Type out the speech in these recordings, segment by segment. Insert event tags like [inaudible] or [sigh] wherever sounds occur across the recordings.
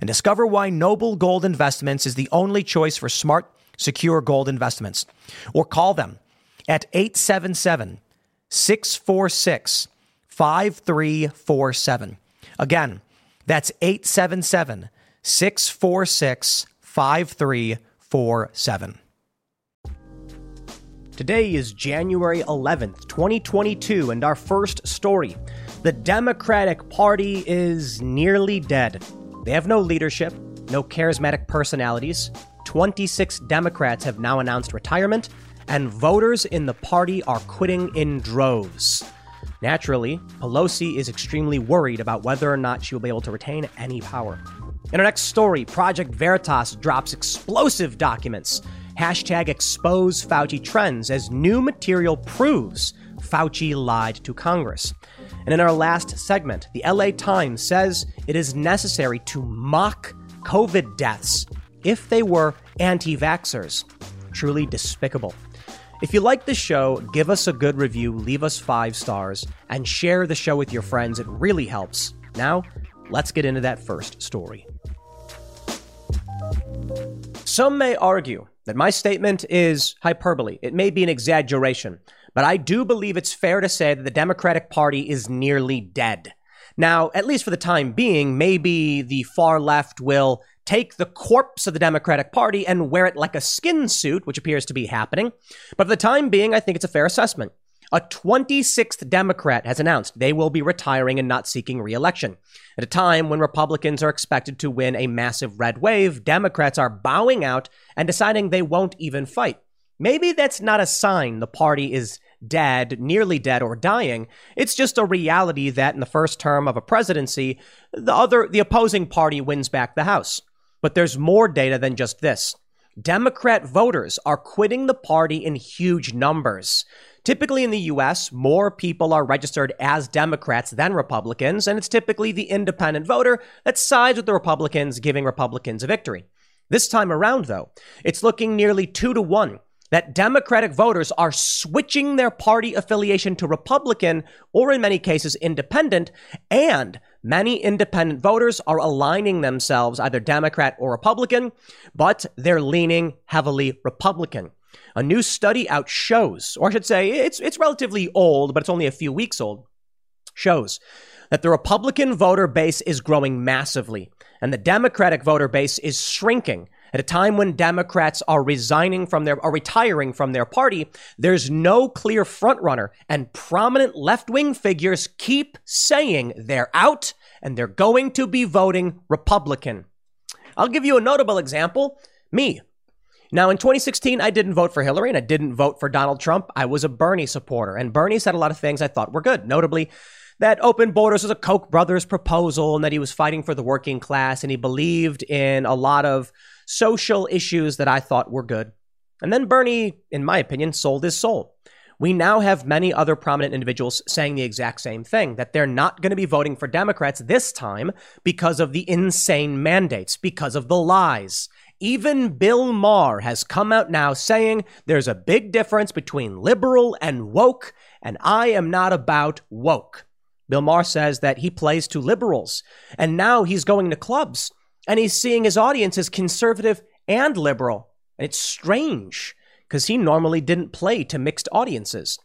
and discover why Noble Gold Investments is the only choice for smart, secure gold investments. Or call them at 877 646 5347. Again, that's 877 646 5347. Today is January 11th, 2022, and our first story. The Democratic Party is nearly dead. They have no leadership, no charismatic personalities. 26 Democrats have now announced retirement, and voters in the party are quitting in droves. Naturally, Pelosi is extremely worried about whether or not she will be able to retain any power. In our next story, Project Veritas drops explosive documents. Hashtag expose Fauci trends as new material proves Fauci lied to Congress. And in our last segment, the LA Times says it is necessary to mock COVID deaths if they were anti vaxxers. Truly despicable. If you like the show, give us a good review, leave us five stars, and share the show with your friends. It really helps. Now, let's get into that first story. Some may argue that my statement is hyperbole. It may be an exaggeration. But I do believe it's fair to say that the Democratic Party is nearly dead. Now, at least for the time being, maybe the far left will take the corpse of the Democratic Party and wear it like a skin suit, which appears to be happening. But for the time being, I think it's a fair assessment. A 26th Democrat has announced they will be retiring and not seeking reelection. At a time when Republicans are expected to win a massive red wave, Democrats are bowing out and deciding they won't even fight. Maybe that's not a sign the party is dead, nearly dead, or dying. It's just a reality that in the first term of a presidency, the other, the opposing party wins back the House. But there's more data than just this. Democrat voters are quitting the party in huge numbers. Typically in the US, more people are registered as Democrats than Republicans, and it's typically the independent voter that sides with the Republicans, giving Republicans a victory. This time around, though, it's looking nearly two to one that Democratic voters are switching their party affiliation to Republican or in many cases independent, and many independent voters are aligning themselves either Democrat or Republican, but they're leaning heavily Republican. A new study out shows, or I should say, it's, it's relatively old, but it's only a few weeks old, shows that the Republican voter base is growing massively and the Democratic voter base is shrinking at a time when Democrats are resigning from their, are retiring from their party, there's no clear frontrunner, and prominent left wing figures keep saying they're out and they're going to be voting Republican. I'll give you a notable example me. Now, in 2016, I didn't vote for Hillary and I didn't vote for Donald Trump. I was a Bernie supporter, and Bernie said a lot of things I thought were good, notably that open borders was a Koch brothers proposal and that he was fighting for the working class and he believed in a lot of social issues that I thought were good. And then Bernie, in my opinion, sold his soul. We now have many other prominent individuals saying the exact same thing that they're not going to be voting for Democrats this time because of the insane mandates, because of the lies. Even Bill Maher has come out now saying there's a big difference between liberal and woke, and I am not about woke. Bill Maher says that he plays to liberals, and now he's going to clubs and he's seeing his audience as conservative and liberal. And it's strange because he normally didn't play to mixed audiences.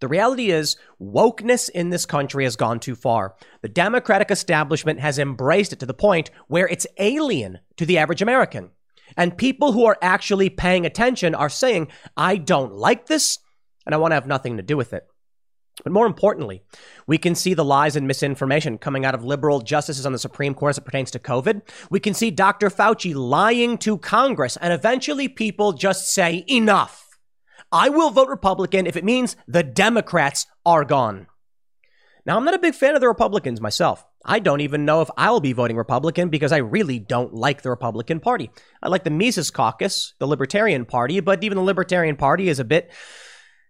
The reality is, wokeness in this country has gone too far. The Democratic establishment has embraced it to the point where it's alien to the average American. And people who are actually paying attention are saying, I don't like this. and I want to have nothing to do with it. But more importantly, we can see the lies and misinformation coming out of liberal justices on the Supreme Court as it pertains to COVID. We can see Dr. Fauci lying to Congress, and eventually people just say, enough. I will vote Republican if it means the Democrats are gone. Now, I'm not a big fan of the Republicans myself. I don't even know if I'll be voting Republican because I really don't like the Republican Party. I like the Mises Caucus, the Libertarian Party, but even the Libertarian Party is a bit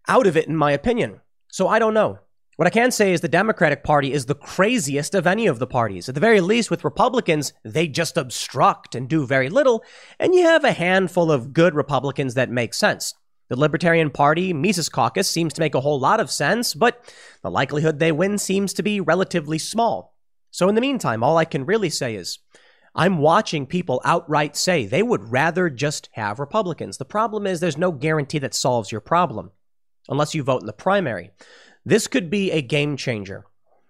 out of it, in my opinion. So I don't know. What I can say is the Democratic Party is the craziest of any of the parties. At the very least, with Republicans, they just obstruct and do very little, and you have a handful of good Republicans that make sense. The Libertarian Party Mises Caucus seems to make a whole lot of sense, but the likelihood they win seems to be relatively small. So, in the meantime, all I can really say is I'm watching people outright say they would rather just have Republicans. The problem is there's no guarantee that solves your problem unless you vote in the primary. This could be a game changer.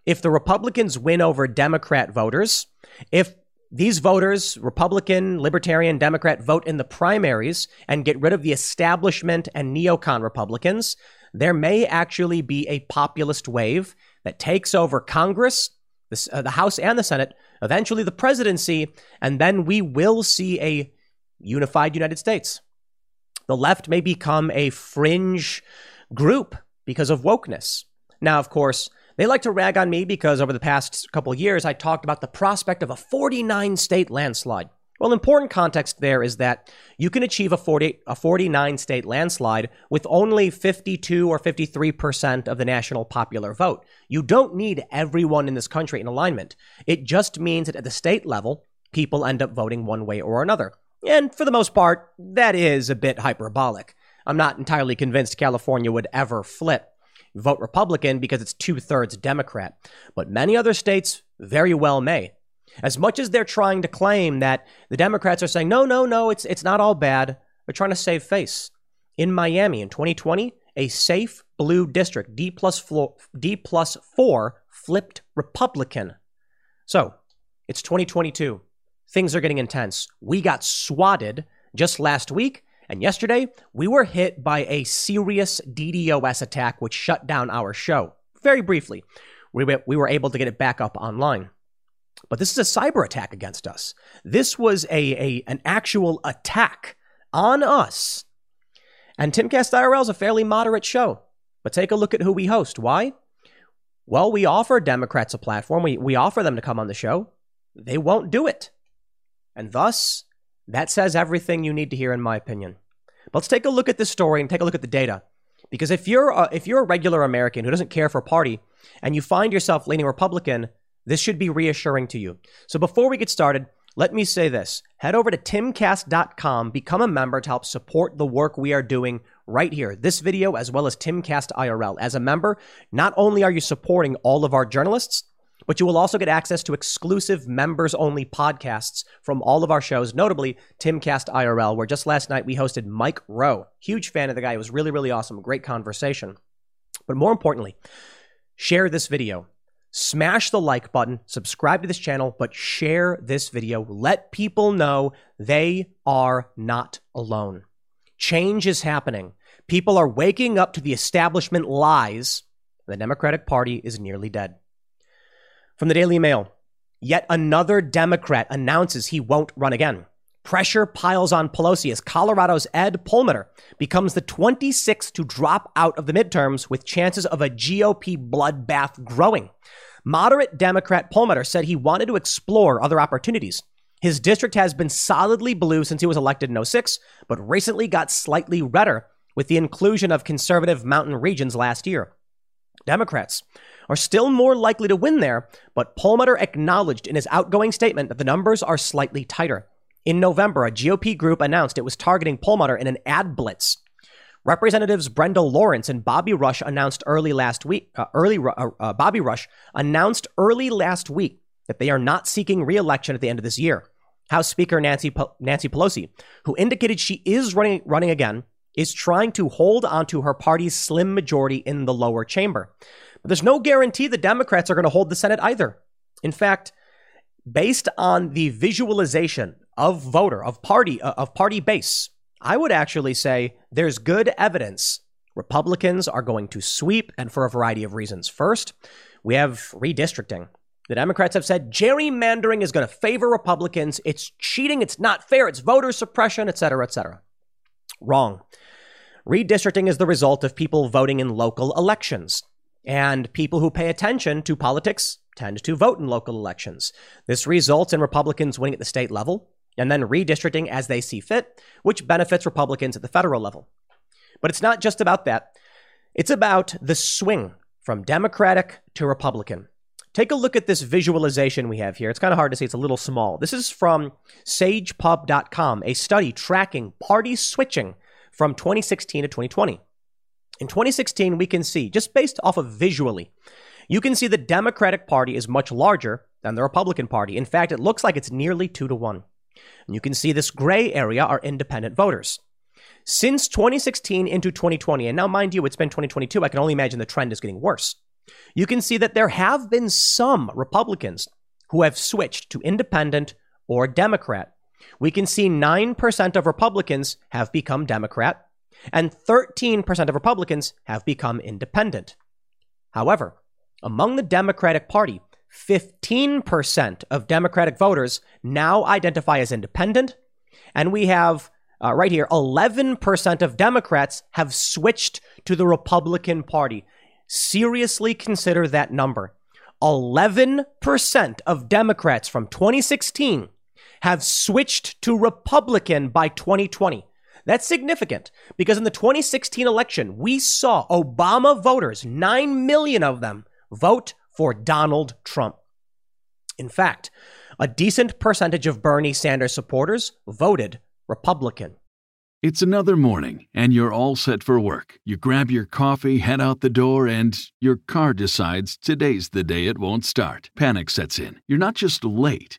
If the Republicans win over Democrat voters, if these voters, Republican, Libertarian, Democrat, vote in the primaries and get rid of the establishment and neocon Republicans, there may actually be a populist wave that takes over Congress the, uh, the House and the Senate, eventually the presidency, and then we will see a unified United States. The left may become a fringe group because of wokeness. Now, of course, they like to rag on me because over the past couple years, I talked about the prospect of a 49 state landslide. Well, important context there is that you can achieve a 40, a 49 state landslide with only 52 or 53% of the national popular vote. You don't need everyone in this country in alignment. It just means that at the state level, people end up voting one way or another. And for the most part, that is a bit hyperbolic. I'm not entirely convinced California would ever flip vote Republican because it's two thirds Democrat, but many other states very well may. As much as they're trying to claim that the Democrats are saying, no, no, no, it's, it's not all bad, they're trying to save face. In Miami in 2020, a safe blue district, D plus, four, D plus four, flipped Republican. So it's 2022. Things are getting intense. We got swatted just last week, and yesterday we were hit by a serious DDoS attack, which shut down our show. Very briefly, we, we were able to get it back up online. But this is a cyber attack against us. This was a, a an actual attack on us. And Timcast IRL is a fairly moderate show. But take a look at who we host. Why? Well, we offer Democrats a platform. We, we offer them to come on the show. They won't do it. And thus, that says everything you need to hear, in my opinion. But let's take a look at this story and take a look at the data. Because if you're a, if you're a regular American who doesn't care for a party and you find yourself leaning Republican, this should be reassuring to you. So before we get started, let me say this. Head over to timcast.com, become a member to help support the work we are doing right here, this video, as well as Timcast IRL. As a member, not only are you supporting all of our journalists, but you will also get access to exclusive members only podcasts from all of our shows, notably Timcast IRL, where just last night we hosted Mike Rowe. Huge fan of the guy. It was really, really awesome. Great conversation. But more importantly, share this video. Smash the like button, subscribe to this channel, but share this video. Let people know they are not alone. Change is happening. People are waking up to the establishment lies. The Democratic Party is nearly dead. From the Daily Mail, yet another Democrat announces he won't run again. Pressure piles on Pelosi as Colorado's Ed Perlmutter becomes the 26th to drop out of the midterms with chances of a GOP bloodbath growing. Moderate Democrat Perlmutter said he wanted to explore other opportunities. His district has been solidly blue since he was elected in 06, but recently got slightly redder with the inclusion of conservative mountain regions last year. Democrats are still more likely to win there, but Perlmutter acknowledged in his outgoing statement that the numbers are slightly tighter. In November, a GOP group announced it was targeting Perlmutter in an ad blitz. Representatives Brenda Lawrence and Bobby Rush announced early last week. Uh, early uh, uh, Bobby Rush announced early last week that they are not seeking re-election at the end of this year. House Speaker Nancy Nancy Pelosi, who indicated she is running running again, is trying to hold onto her party's slim majority in the lower chamber. There's no guarantee the Democrats are going to hold the Senate either. In fact, based on the visualization of voter of party uh, of party base I would actually say there's good evidence Republicans are going to sweep, and for a variety of reasons. First, we have redistricting. The Democrats have said gerrymandering is going to favor Republicans. It's cheating. It's not fair. It's voter suppression, et cetera, et cetera. Wrong. Redistricting is the result of people voting in local elections. And people who pay attention to politics tend to vote in local elections. This results in Republicans winning at the state level and then redistricting as they see fit, which benefits Republicans at the federal level. But it's not just about that, it's about the swing from Democratic to Republican. Take a look at this visualization we have here. It's kind of hard to see, it's a little small. This is from sagepub.com, a study tracking party switching from 2016 to 2020. In 2016, we can see, just based off of visually, you can see the Democratic Party is much larger than the Republican Party. In fact, it looks like it's nearly two to one. And you can see this gray area are independent voters. Since 2016 into 2020, and now mind you, it's been 2022, I can only imagine the trend is getting worse. You can see that there have been some Republicans who have switched to independent or Democrat. We can see 9% of Republicans have become Democrat, and 13% of Republicans have become independent. However, among the Democratic Party, 15% of Democratic voters now identify as independent, and we have uh, right here 11% of Democrats have switched to the Republican Party. Seriously consider that number. 11% of Democrats from 2016 have switched to Republican by 2020. That's significant because in the 2016 election, we saw Obama voters, 9 million of them, vote for Donald Trump. In fact, a decent percentage of Bernie Sanders supporters voted Republican. It's another morning, and you're all set for work. You grab your coffee, head out the door, and your car decides today's the day it won't start. Panic sets in. You're not just late,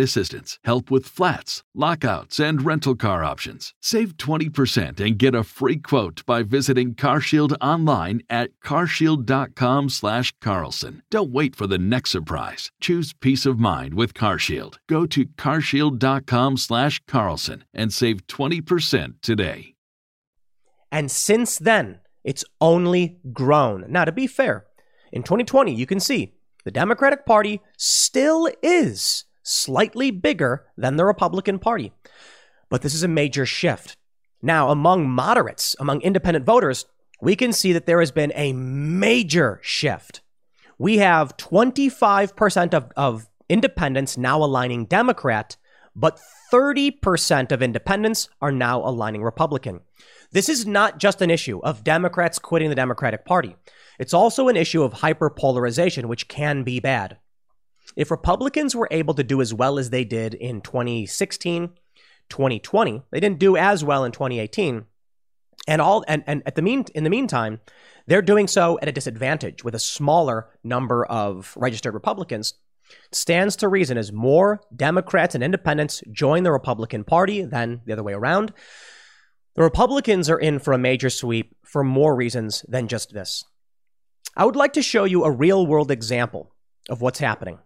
assistance, help with flats, lockouts, and rental car options. Save 20% and get a free quote by visiting CarShield online at carshield.com/carlson. Don't wait for the next surprise. Choose peace of mind with CarShield. Go to carshield.com/carlson and save 20% today. And since then, it's only grown. Now, to be fair, in 2020, you can see the Democratic Party still is slightly bigger than the Republican Party. But this is a major shift. Now, among moderates, among independent voters, we can see that there has been a major shift. We have 25% of, of independents now aligning Democrat, but 30% of independents are now aligning Republican. This is not just an issue of Democrats quitting the Democratic Party. It's also an issue of hyperpolarization, which can be bad. If Republicans were able to do as well as they did in 2016, 2020, they didn't do as well in 2018. And all and, and at the mean in the meantime, they're doing so at a disadvantage with a smaller number of registered Republicans. Stands to reason as more Democrats and independents join the Republican Party than the other way around. The Republicans are in for a major sweep for more reasons than just this. I would like to show you a real world example of what's happening.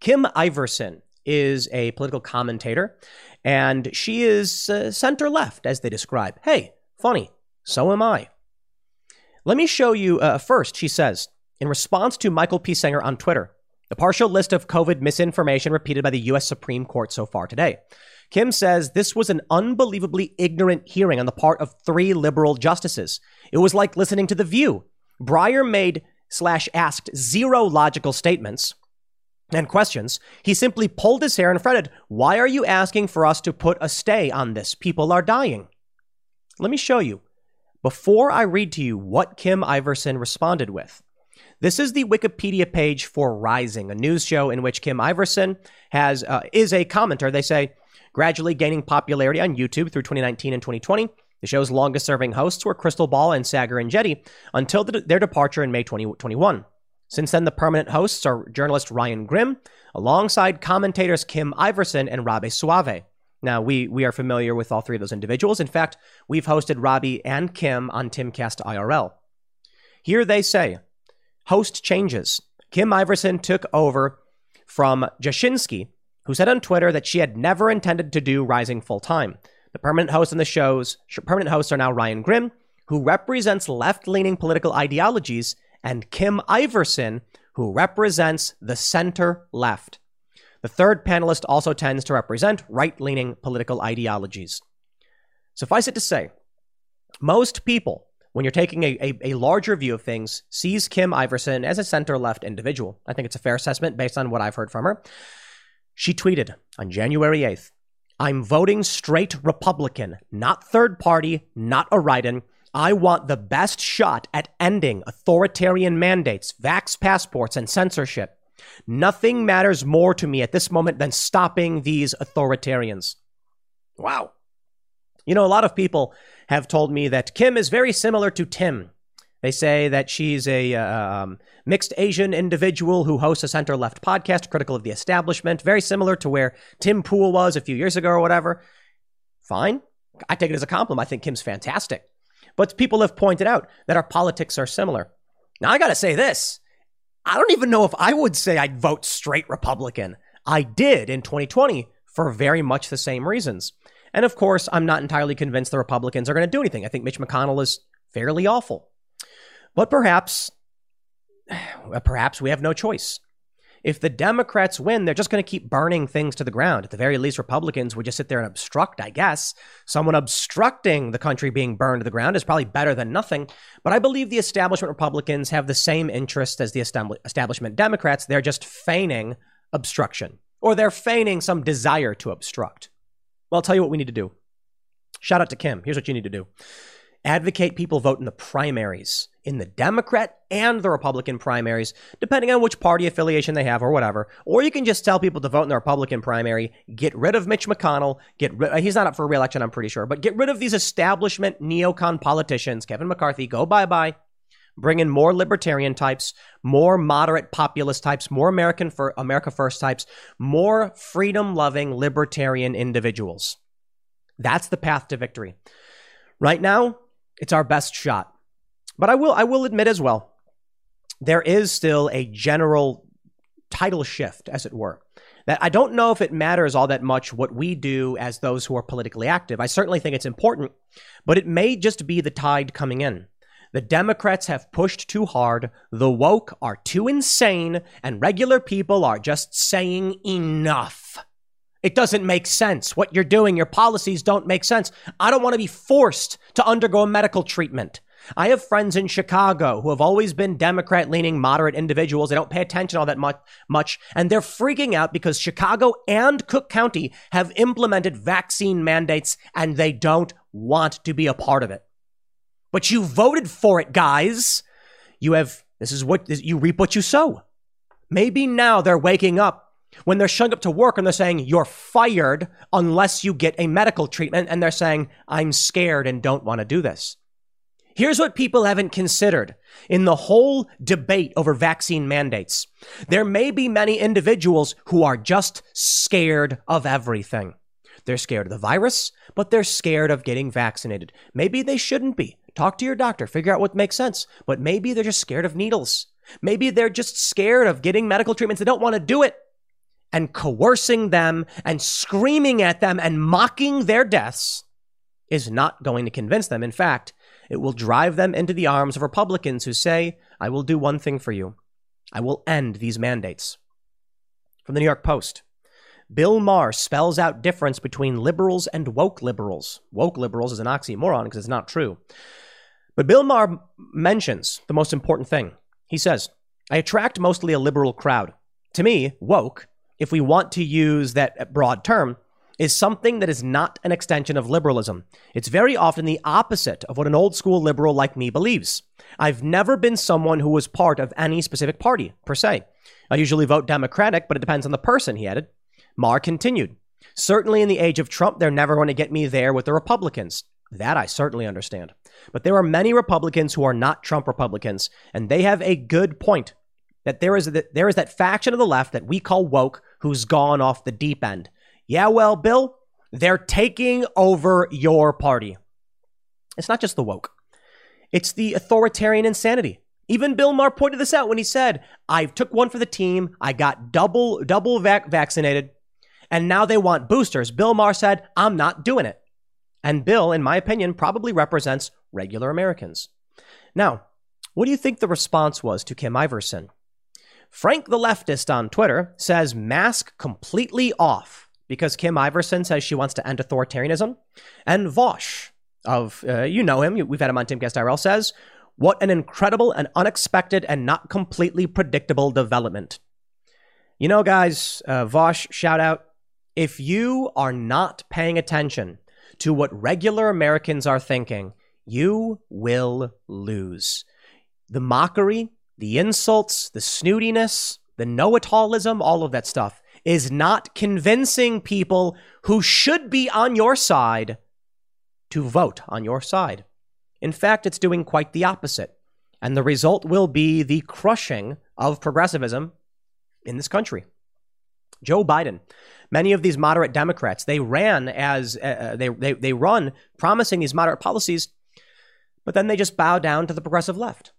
Kim Iversen is a political commentator, and she is uh, center left, as they describe. Hey, funny, so am I. Let me show you uh, first, she says, in response to Michael P. Senger on Twitter, the partial list of COVID misinformation repeated by the U.S. Supreme Court so far today. Kim says this was an unbelievably ignorant hearing on the part of three liberal justices. It was like listening to The View. Breyer made slash asked zero logical statements and questions. He simply pulled his hair and fretted, Why are you asking for us to put a stay on this? People are dying. Let me show you. Before I read to you what Kim Iversen responded with, this is the Wikipedia page for Rising, a news show in which Kim Iversen has uh, is a commenter. They say gradually gaining popularity on YouTube through 2019 and 2020. The show's longest serving hosts were Krystal Ball and Saagar Enjeti until the, their departure in May 2021. Since then, the permanent hosts are journalist Ryan Grim, alongside commentators Kim Iversen and Robby Soave. Now, we, we are familiar with all three of those individuals. In fact, we've hosted Robbie and Kim on Timcast IRL. Here they say host changes. Kim Iversen took over from Jashinsky, who said on Twitter that she had never intended to do Rising full time. The permanent hosts in the shows, permanent hosts are now Ryan Grim, who represents left leaning political ideologies, and Kim Iversen, who represents the center left. The third panelist also tends to represent right leaning political ideologies. Suffice it to say, most people, when you're taking a, a, a, larger view of things, sees Kim Iversen as a center left individual. I think it's a fair assessment based on what I've heard from her. She tweeted on January 8th I'm voting straight Republican, not third party, not a write in. I want the best shot at ending authoritarian mandates, vax passports, and censorship. Nothing matters more to me at this moment than stopping these authoritarians. Wow. You know, a lot of people have told me that Kim is very similar to Tim they say that she's a uh, um, mixed Asian individual who hosts a center left podcast critical of the establishment, very similar to where Tim Pool was a few years ago or whatever. Fine. I take it as a compliment. I think Kim's fantastic. But people have pointed out that our politics are similar. Now, I got to say this I don't even know if I would say I'd vote straight Republican. I did in 2020 for very much the same reasons. And of course, I'm not entirely convinced the Republicans are going to do anything. I think Mitch McConnell is fairly awful. But perhaps, [sighs] perhaps we have no choice. If the Democrats win, they're just going to keep burning things to the ground. At the very least, Republicans would just sit there and obstruct, I guess. Someone obstructing the country being burned to the ground is probably better than nothing. But I believe the establishment Republicans have the same interest as the establishment Democrats. They're just feigning obstruction, or they're feigning some desire to obstruct. Well, I'll tell you what we need to do. Shout out to Kim. Here's what you need to do advocate people vote in the primaries, in the Democrat and the Republican primaries, depending on which party affiliation they have or whatever. Or you can just tell people to vote in the Republican primary, get rid of Mitch McConnell, get rid, uh, he's not up for reelection, I'm pretty sure, but get rid of these establishment neocon politicians, Kevin McCarthy, go bye bye. Bring in more libertarian types, more moderate populist types, more American for America First types, more freedom loving libertarian individuals. That's the path to victory. Right now, it's our best shot. But I will I will admit as well, there is still a general title shift, as it were. That I don't know if it matters all that much what we do as those who are politically active. I certainly think it's important, but it may just be the tide coming in. The Democrats have pushed too hard, the woke are too insane, and regular people are just saying enough. It doesn't make sense. What you're doing, your policies don't make sense. I don't want to be forced to undergo a medical treatment. I have friends in Chicago who have always been Democrat leaning moderate individuals. They don't pay attention all that much, much, and they're freaking out because Chicago and Cook County have implemented vaccine mandates and they don't want to be a part of it. But you voted for it, guys. You have, this is what, you reap what you sow. Maybe now they're waking up when they're showing up to work and they're saying, you're fired unless you get a medical treatment, and they're saying, I'm scared and don't want to do this. Here's what people haven't considered in the whole debate over vaccine mandates. There may be many individuals who are just scared of everything. They're scared of the virus, but they're scared of getting vaccinated. Maybe they shouldn't be. Talk to your doctor, figure out what makes sense. But maybe they're just scared of needles. Maybe they're just scared of getting medical treatments. They don't want to do it and coercing them and screaming at them and mocking their deaths is not going to convince them. In fact, it will drive them into the arms of Republicans who say, I will do one thing for you. I will end these mandates. From the New York Post. Bill Maher spells out difference between liberals and woke liberals. Woke liberals is an oxymoron because it's not true. But Bill Maher mentions the most important thing. He says, I attract mostly a liberal crowd. To me, woke if we want to use that broad term, is something that is not an extension of liberalism. It's very often the opposite of what an old school liberal like me believes. I've never been someone who was part of any specific party, per se. I usually vote Democratic, but it depends on the person, he added. Maher continued. Certainly in the age of Trump, they're never going to get me there with the Republicans. That I certainly understand. But there are many Republicans who are not Trump Republicans, and they have a good point that there is that there is that faction of the left that we call woke who's gone off the deep end. Yeah, well, Bill, they're taking over your party. It's not just the woke. It's the authoritarian insanity. Even Bill Maher pointed this out when he said, "I took one for the team. I got double double vac- vaccinated, and now they want boosters." Bill Maher said, "I'm not doing it." And Bill, in my opinion, probably represents regular Americans. Now, what do you think the response was to Kim Iversen? Frank the leftist on Twitter says mask completely off because Kim Iversen says she wants to end authoritarianism. And Vaush of, uh, you know him, we've had him on Timcast IRL, says, what an incredible and unexpected and not completely predictable development. You know, guys, uh, Vaush, shout out. If you are not paying attention to what regular Americans are thinking, you will lose. The mockery, the insults, the snootiness, the know it allism, all of that stuff is not convincing people who should be on your side to vote on your side. In fact, it's doing quite the opposite. And the result will be the crushing of progressivism in this country. Joe Biden, many of these moderate Democrats, they ran as uh, uh, they, they, they run promising these moderate policies, but then they just bow down to the progressive left.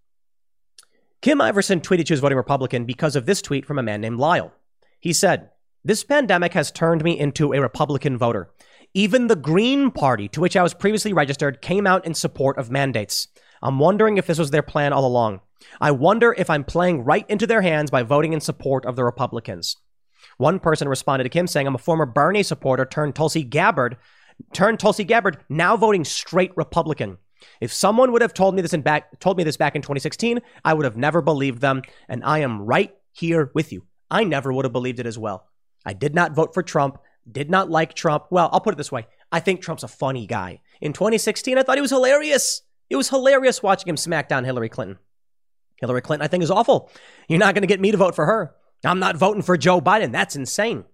Kim Iversen tweeted she was voting Republican because of this tweet from a man named Lyle. He said, This pandemic has turned me into a Republican voter. Even the Green Party, to which I was previously registered, came out in support of mandates. I'm wondering if this was their plan all along. I wonder if I'm playing right into their hands by voting in support of the Republicans. One person responded to Kim saying, I'm a former Bernie supporter turned Tulsi Gabbard, turned Tulsi Gabbard, now voting straight Republican. If someone would have told me this in back told me this back in 2016, I would have never believed them, and I am right here with you. I never would have believed it as well. I did not vote for Trump, did not like Trump. Well, I'll put it this way. I think Trump's a funny guy. In 2016, I thought he was hilarious. It was hilarious watching him smack down Hillary Clinton. Hillary Clinton, I think, is awful. You're not going to get me to vote for her. I'm not voting for Joe Biden. That's insane.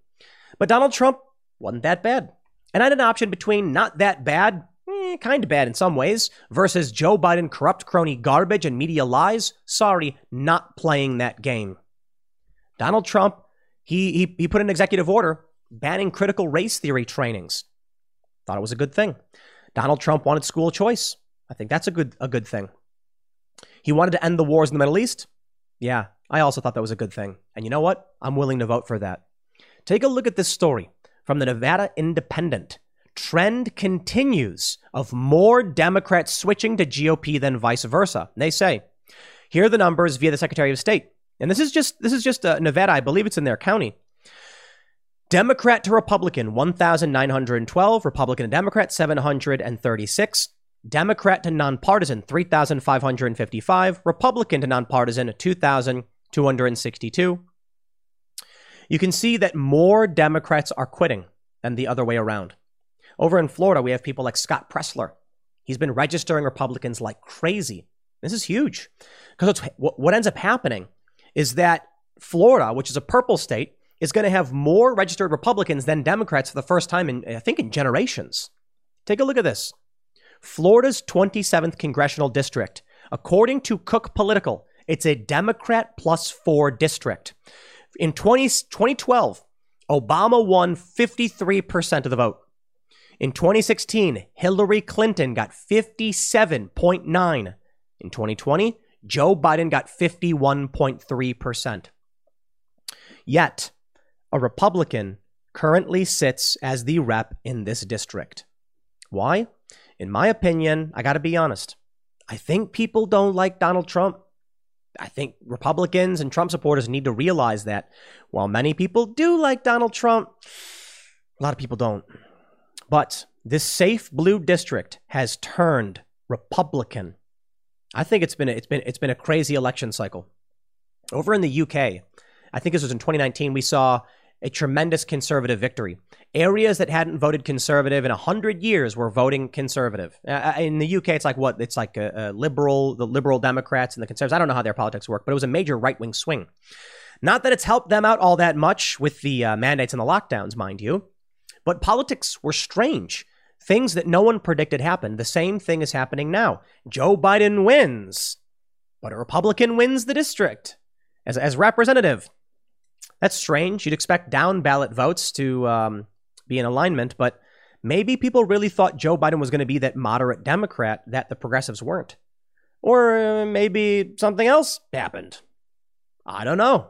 But Donald Trump wasn't that bad. And I had an option between not that bad, eh, kind of bad in some ways, versus Joe Biden corrupt crony garbage and media lies. Sorry, not playing that game. Donald Trump, he, he, he put an executive order banning critical race theory trainings. Thought it was a good thing. Donald Trump wanted school choice. I think that's a good, a good thing. He wanted to end the wars in the Middle East. Yeah, I also thought that was a good thing. And you know what? I'm willing to vote for that. Take a look at this story from the Nevada Independent. Trend continues of more Democrats switching to GOP than vice versa. They say, here are the numbers via the Secretary of State. And this is just this is just uh, Nevada. I believe it's in their county. Democrat to Republican 1912, Republican to Democrat 736, Democrat to nonpartisan 3555, Republican to nonpartisan 2262. You can see that more Democrats are quitting than the other way around. Over in Florida, we have people like Scott Presler. He's been registering Republicans like crazy. This is huge because what ends up happening is that Florida, which is a purple state, is going to have more registered Republicans than Democrats for the first time in, I think, in generations. Take a look at this. Florida's 27th congressional district, according to Cook Political, it's a Democrat plus four district. In 20, 2012, Obama won 53% of the vote. In 2016, Hillary Clinton got 57.9. In 2020, Joe Biden got 51.3%. Yet, a Republican currently sits as the rep in this district. Why? In my opinion, I got to be honest. I think people don't like Donald Trump. I think Republicans and Trump supporters need to realize that while many people do like Donald Trump, a lot of people don't. But this safe blue district has turned Republican. I think it's been a, it's been it's been a crazy election cycle. Over in the UK, I think this was in 2019, we saw a tremendous conservative victory. Areas that hadn't voted conservative in 100 years were voting conservative. Uh, uh in the UK, it's like what? It's like a, a liberal, the liberal Democrats and the conservatives. I don't know how their politics work, but it was a major right wing swing. Not that it's helped them out all that much with the uh, mandates and the lockdowns, mind you, but politics were strange. Things that no one predicted happened. The same thing is happening now. Joe Biden wins, but a Republican wins the district as, as representative. That's strange. You'd expect down ballot votes to um, be in alignment, but maybe people really thought Joe Biden was going to be that moderate Democrat that the progressives weren't. Or uh, maybe something else happened. I don't know.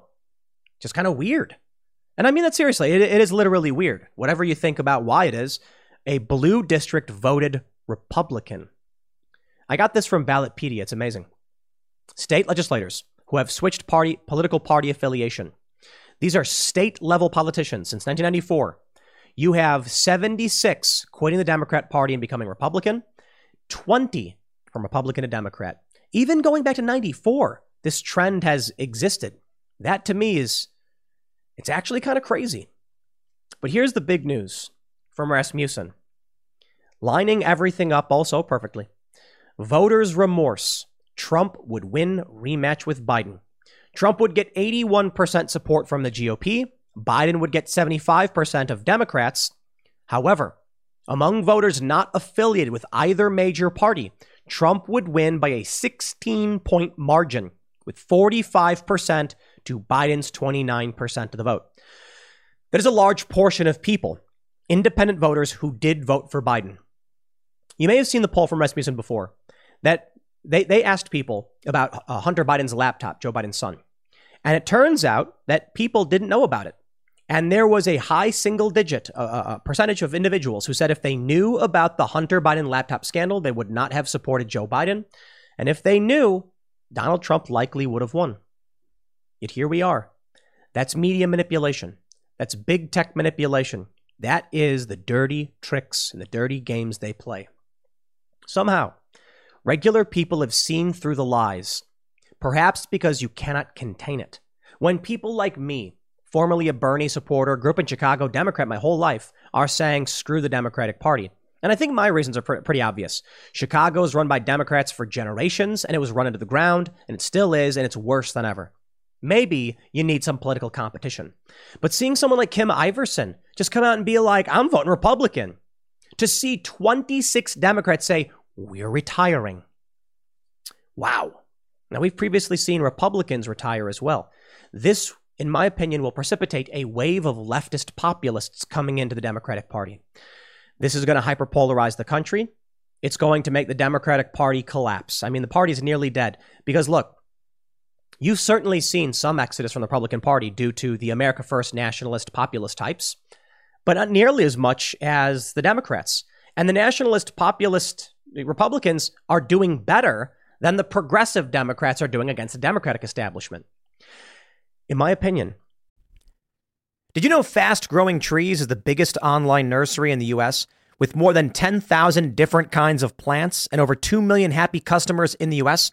Just kind of weird. And I mean that seriously. It, it is literally weird. Whatever you think about why it is, a blue district voted Republican. I got this from Ballotpedia. It's amazing. State legislators who have switched party political party affiliation. These are state level politicians since 1994. You have 76 quitting the Democrat Party and becoming Republican, 20 from Republican to Democrat. Even going back to 94, this trend has existed. That to me is it's actually kind of crazy. But here's the big news from Rasmussen. Lining everything up also perfectly. Voters' remorse. Trump would win rematch with Biden. Trump would get 81% support from the GOP. Biden would get 75% of Democrats. However, among voters not affiliated with either major party, Trump would win by a 16 point margin with 45% to Biden's 29% of the vote. That is a large portion of people, independent voters who did vote for Biden. You may have seen the poll from Rasmussen before that they, they asked people about uh, Hunter Biden's laptop, Joe Biden's son. And it turns out that people didn't know about it. And there was a high single digit uh, uh, percentage of individuals who said if they knew about the Hunter Biden laptop scandal, they would not have supported Joe Biden. And if they knew, Donald Trump likely would have won. Yet here we are. That's media manipulation. That's big tech manipulation. That is the dirty tricks and the dirty games they play. Somehow, regular people have seen through the lies, perhaps because you cannot contain it. When people like me, formerly a Bernie supporter, grew up in Chicago, Democrat my whole life, are saying screw the Democratic Party. And I think my reasons are pretty obvious. Chicago is run by Democrats for generations, and it was run into the ground, and it still is, and it's worse than ever. Maybe you need some political competition. But seeing someone like Kim Iversen just come out and be like, I'm voting Republican, to see 26 Democrats say, we're retiring. Wow. Now, we've previously seen Republicans retire as well. This, in my opinion, will precipitate a wave of leftist populists coming into the Democratic Party. This is going to hyperpolarize the country. It's going to make the Democratic Party collapse. I mean, the party is nearly dead because look, you've certainly seen some exodus from the Republican Party due to the America First nationalist populist types, but not nearly as much as the Democrats. And the nationalist populist Republicans are doing better than the progressive Democrats are doing against the Democratic establishment. In my opinion, did you know Fast Growing Trees is the biggest online nursery in the US with more than 10,000 different kinds of plants and over 2 million happy customers in the US?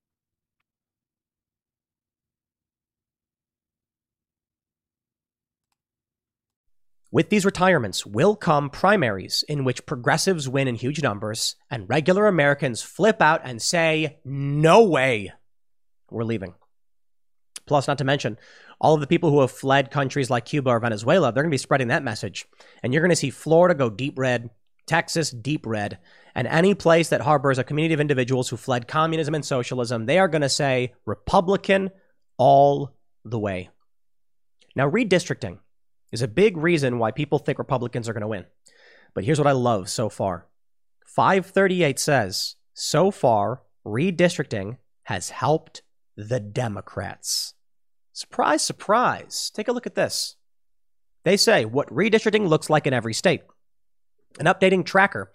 With these retirements will come primaries in which progressives win in huge numbers and regular Americans flip out and say, No way, we're leaving. Plus, not to mention, all of the people who have fled countries like Cuba or Venezuela, they're going to be spreading that message. And you're going to see Florida go deep red, Texas deep red, and any place that harbors a community of individuals who fled communism and socialism, they are going to say Republican all the way. Now, redistricting is a big reason why people think Republicans are going to win. But here's what I love so far 538 says, so far, redistricting has helped the Democrats. Surprise, surprise. Take a look at this. They say what redistricting looks like in every state, an updating tracker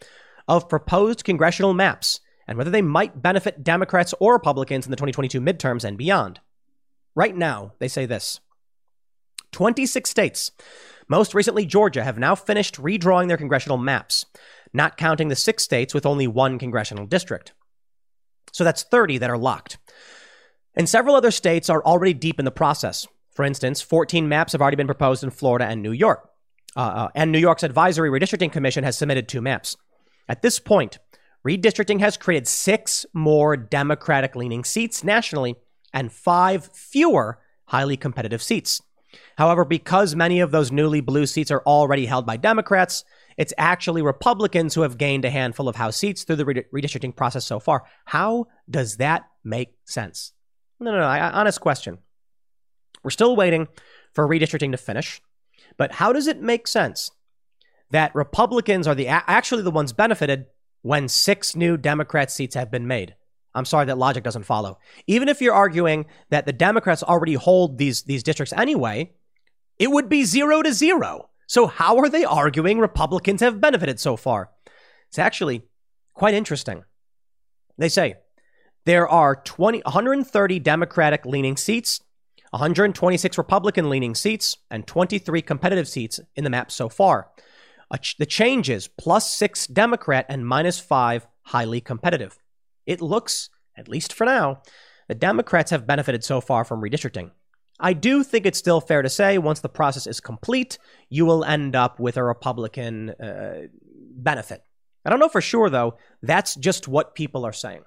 of proposed congressional maps and whether they might benefit Democrats or Republicans in the 2022 midterms and beyond. Right now, they say this 26 states, most recently Georgia, have now finished redrawing their congressional maps, not counting the six states with only one congressional district. So that's 30 that are locked. And several other states are already deep in the process. For instance, 14 maps have already been proposed in Florida and New York. Uh, uh, and New York's Advisory Redistricting Commission has submitted two maps. At this point, redistricting has created six more Democratic leaning seats nationally and five fewer highly competitive seats. However, because many of those newly blue seats are already held by Democrats, it's actually Republicans who have gained a handful of House seats through the redistricting process so far. How does that make sense? No, no, no. I, honest question. We're still waiting for redistricting to finish, but how does it make sense that Republicans are the actually the ones benefited when six new Democrat seats have been made? I'm sorry that logic doesn't follow. Even if you're arguing that the Democrats already hold these, these districts anyway, it would be zero to zero. So how are they arguing Republicans have benefited so far? It's actually quite interesting. They say there are 20, 130 Democratic leaning seats, 126 Republican leaning seats, and 23 competitive seats in the map so far. the changes plus six Democrat and minus five highly competitive. It looks, at least for now, the Democrats have benefited so far from redistricting. I do think it's still fair to say once the process is complete, you will end up with a Republican uh, benefit. I don't know for sure, though. That's just what people are saying.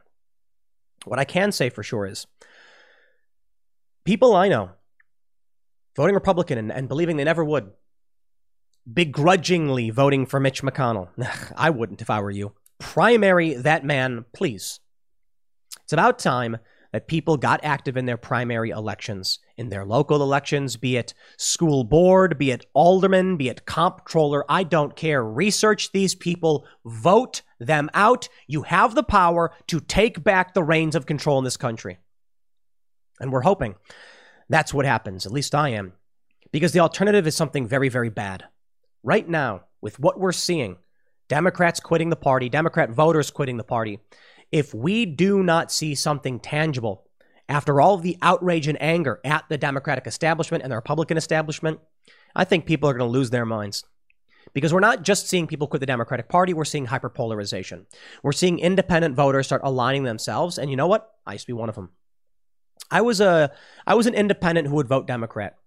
What I can say for sure is people I know voting Republican and, and believing they never would, begrudgingly voting for Mitch McConnell. [laughs] I wouldn't if I were you. Primary that man, please. It's about time that people got active in their primary elections, in their local elections, be it school board, be it alderman, be it comptroller. I don't care. Research these people, vote them out. You have the power to take back the reins of control in this country. And we're hoping that's what happens. At least I am. Because the alternative is something very, very bad. Right now, with what we're seeing, Democrats quitting the party, Democrat voters quitting the party, if we do not see something tangible after all of the outrage and anger at the Democratic establishment and the Republican establishment, I think people are going to lose their minds. Because we're not just seeing people quit the Democratic Party, we're seeing hyperpolarization. We're seeing independent voters start aligning themselves. And you know what? I used to be one of them. I was a I was an independent who would vote Democrat.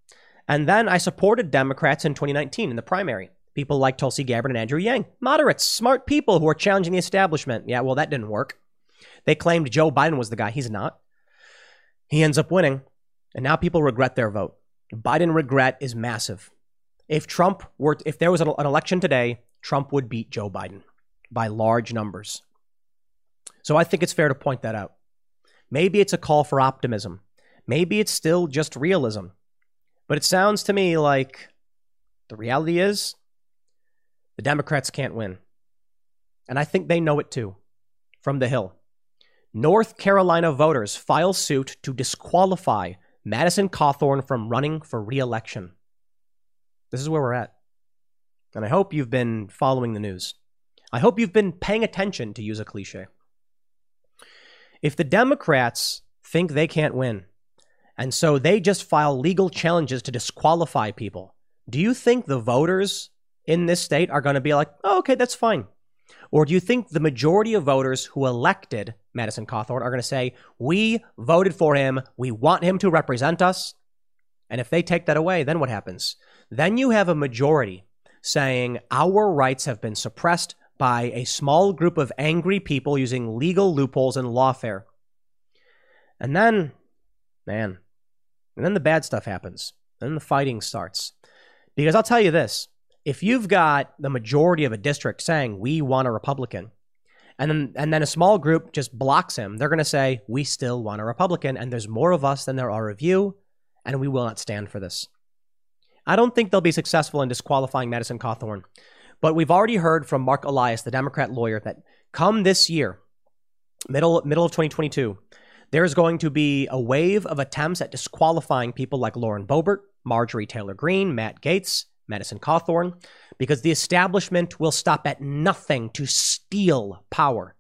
And then I supported Democrats in 2019 in the primary. People like Tulsi Gabbard and Andrew Yang, moderates, smart people who are challenging the establishment. Yeah, well, that didn't work. They claimed Joe Biden was the guy. He's not. He ends up winning, and now people regret their vote. Biden regret is massive. If Trump were, if there was an election today, Trump would beat Joe Biden by large numbers. So I think it's fair to point that out. Maybe it's a call for optimism. Maybe it's still just realism. But it sounds to me like the reality is the Democrats can't win. And I think they know it too from the Hill. North Carolina voters file suit to disqualify Madison Cawthorn from running for reelection. This is where we're at. And I hope you've been following the news. I hope you've been paying attention, to use a cliche. If the Democrats think they can't win, and so they just file legal challenges to disqualify people, do you think the voters in this state are going to be like, oh, okay, that's fine? Or do you think the majority of voters who elected Madison Cawthorn are going to say, we voted for him, we want him to represent us? And if they take that away, then what happens? Then you have a majority saying our rights have been suppressed by a small group of angry people using legal loopholes and lawfare. And then, man, and then the bad stuff happens. Then the fighting starts. Because I'll tell you this if you've got the majority of a district saying we want a Republican, and then and then a small group just blocks him, they're going to say we still want a Republican, and there's more of us than there are of you, and we will not stand for this. I don't think they'll be successful in disqualifying Madison Cawthorn, but we've already heard from Marc Elias, the Democrat lawyer, that come this year, middle middle of 2022, There's going to be a wave of attempts at disqualifying people like Lauren Boebert, Marjorie Taylor Greene, Matt Gaetz, Madison Cawthorn, because the establishment will stop at nothing to steal power.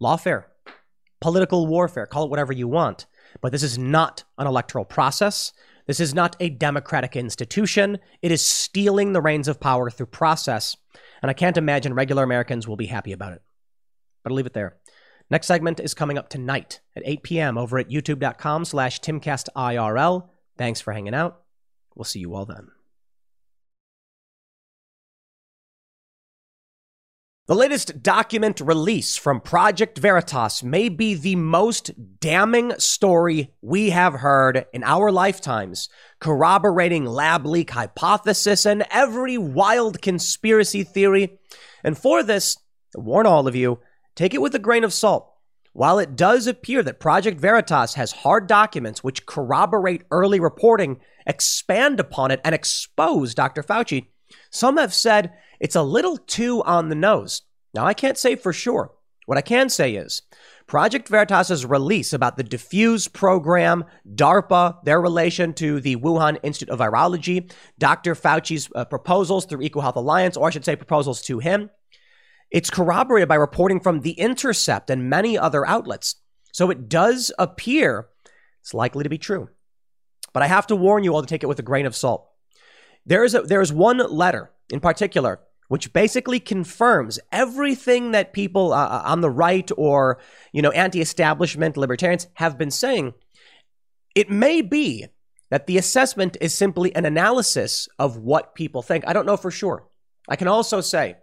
Lawfare, political warfare, call it whatever you want, but this is not an electoral process. This is not a democratic institution. It is stealing the reins of power through process. And I can't imagine regular Americans will be happy about it. But I'll leave it there. Next segment is coming up tonight at 8 p.m. over at youtube.com slash timcastirl. Thanks for hanging out. We'll see you all then. The latest document release from Project Veritas may be the most damning story we have heard in our lifetimes, corroborating lab leak hypothesis and every wild conspiracy theory. And for this, I warn all of you, Take it with a grain of salt. While it does appear that Project Veritas has hard documents which corroborate early reporting, expand upon it, and expose Dr. Fauci, some have said it's a little too on the nose. Now, I can't say for sure. What I can say is Project Veritas's release about the Defuse program, DARPA, their relation to the Wuhan Institute of Virology, Dr. Fauci's uh, proposals through EcoHealth Alliance, or I should say proposals to him, it's corroborated by reporting from The Intercept and many other outlets. So it does appear it's likely to be true. But I have to warn you all to take it with a grain of salt. There is, a, there is one letter in particular which basically confirms everything that people uh, uh on the right or you know anti-establishment libertarians have been saying. It may be that the assessment is simply an analysis of what people think. I don't know for sure. I can also say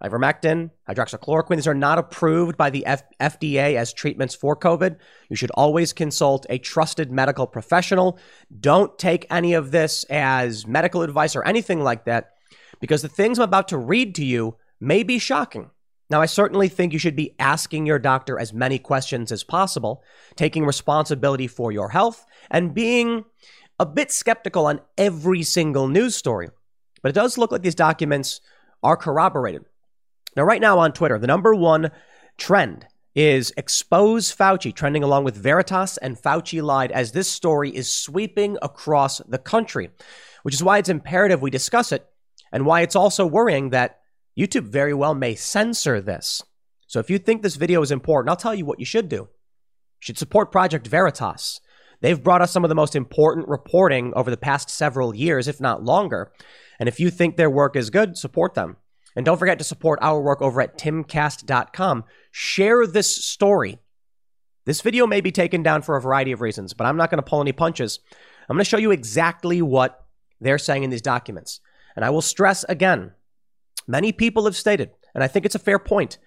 Ivermectin, hydroxychloroquine, these are not approved by the F- FDA as treatments for COVID. You should always consult a trusted medical professional. Don't take any of this as medical advice or anything like that, because the things I'm about to read to you may be shocking. Now, I certainly think you should be asking your doctor as many questions as possible, taking responsibility for your health, and being a bit skeptical on every single news story. But it does look like these documents are corroborated. Now, right now on Twitter, the number one trend is expose Fauci, trending along with Veritas and Fauci lied, as this story is sweeping across the country, which is why it's imperative we discuss it and why it's also worrying that YouTube very well may censor this. So if you think this video is important, I'll tell you what you should do. You should support Project Veritas. They've brought us some of the most important reporting over the past several years, if not longer. And if you think their work is good, support them. And don't forget to support our work over at timcast.com. Share this story. This video may be taken down for a variety of reasons, but I'm not going to pull any punches. I'm going to show you exactly what they're saying in these documents. And I will stress again many people have stated, and I think it's a fair point,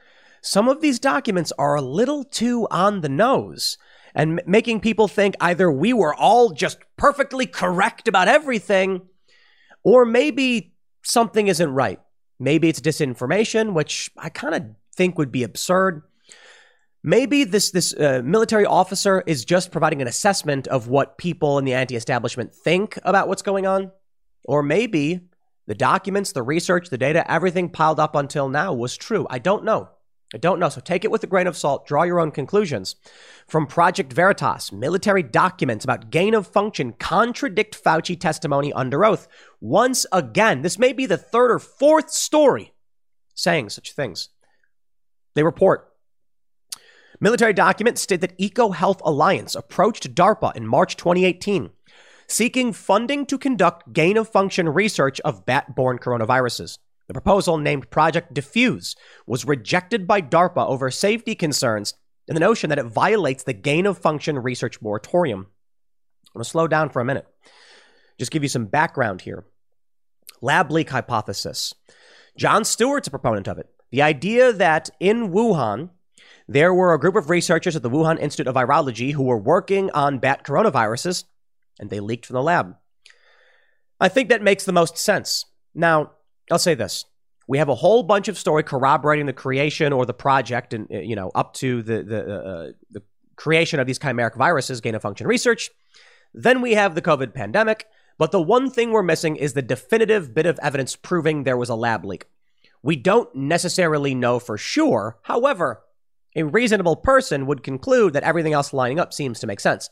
some of these documents are a little too on the nose and making people think either we were all just perfectly correct about everything, or maybe something isn't right. Maybe it's disinformation, which I kind of think would be absurd. Maybe this this uh, military officer is just providing an assessment of what people in the anti-establishment think about what's going on, or maybe the documents, the research, the data, everything piled up until now was true. I don't know. I don't know. So take it with a grain of salt. Draw your own conclusions. From Project Veritas, military documents about gain of function contradict Fauci testimony under oath. Once again, this may be the third or fourth story saying such things. They report military documents state that EcoHealth Alliance approached DARPA in March 2018 seeking funding to conduct gain of function research of bat borne coronaviruses. The proposal, named Project Defuse, was rejected by DARPA over safety concerns and the notion that it violates the gain of function research moratorium. I'm going to slow down for a minute. Just give you some background here. Lab leak hypothesis. Jon Stewart's a proponent of it. The idea that in Wuhan, there were a group of researchers at the Wuhan Institute of Virology who were working on bat coronaviruses, and they leaked from the lab. I think that makes the most sense. Now, I'll say this. We have a whole bunch of story corroborating the creation or the project and, you know, up to the, the, uh, the creation of these chimeric viruses, gain of function research. Then we have the COVID pandemic. But the one thing we're missing is the definitive bit of evidence proving there was a lab leak. We don't necessarily know for sure. However, a reasonable person would conclude that everything else lining up seems to make sense.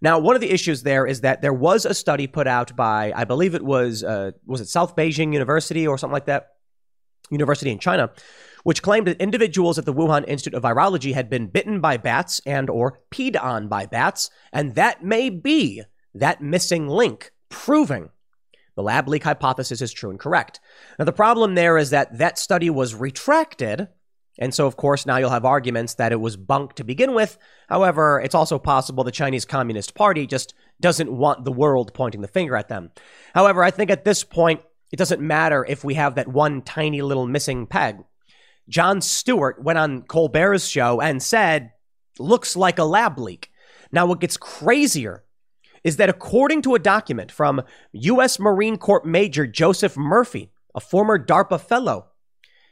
Now, one of the issues there is that there was a study put out by, I believe it was, uh, was it South Beijing University or something like that, university in China, which claimed that individuals at the Wuhan Institute of Virology had been bitten by bats and or peed on by bats, and that may be that missing link proving the lab leak hypothesis is true and correct. Now, the problem there is that that study was retracted. And so, of course, now you'll have arguments that it was bunk to begin with. However, it's also possible the Chinese Communist Party just doesn't want the world pointing the finger at them. However, I think at this point, it doesn't matter if we have that one tiny little missing peg. Jon Stewart went on Colbert's show and said, looks like a lab leak. Now, what gets crazier is that according to a document from U.S. Marine Corps Major Joseph Murphy, a former DARPA fellow,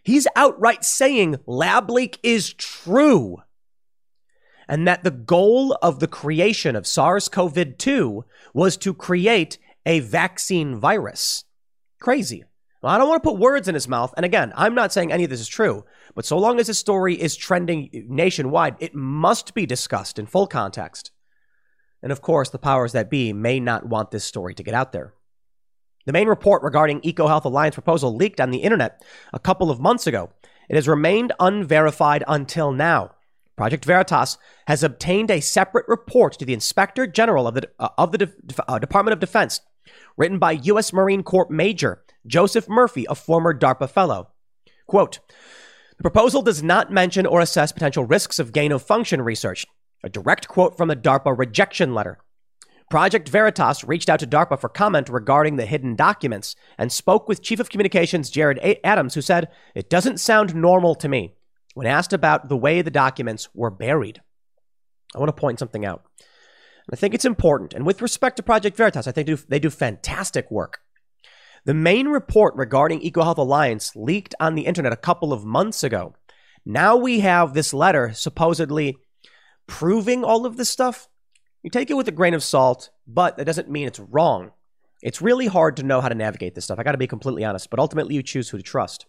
he's outright saying lab leak is true. And that the goal of the creation of SARS CoV 2 was to create a vaccine virus. Crazy. Well, I don't want to put words in his mouth. And again, I'm not saying any of this is true, but so long as this story is trending nationwide, it must be discussed in full context. And of course, the powers that be may not want this story to get out there. The main report regarding EcoHealth Alliance proposal leaked on the internet a couple of months ago. It has remained unverified until now. Project Veritas has obtained a separate report to the Inspector General of the, uh, of the De- uh, Department of Defense, written by U.S. Marine Corps Major Joseph Murphy, a former DARPA fellow. Quote, the proposal does not mention or assess potential risks of gain of function research. A direct quote from the DARPA rejection letter. Project Veritas reached out to DARPA for comment regarding the hidden documents and spoke with Chief of Communications Jared Adams, who said, It doesn't sound normal to me when asked about the way the documents were buried. I want to point something out. I think it's important. And with respect to Project Veritas, I think they do, they do fantastic work. The main report regarding EcoHealth Alliance leaked on the internet a couple of months ago. Now we have this letter supposedly proving all of this stuff, you take it with a grain of salt, but that doesn't mean it's wrong. It's really hard to know how to navigate this stuff. I got to be completely honest, but ultimately you choose who to trust.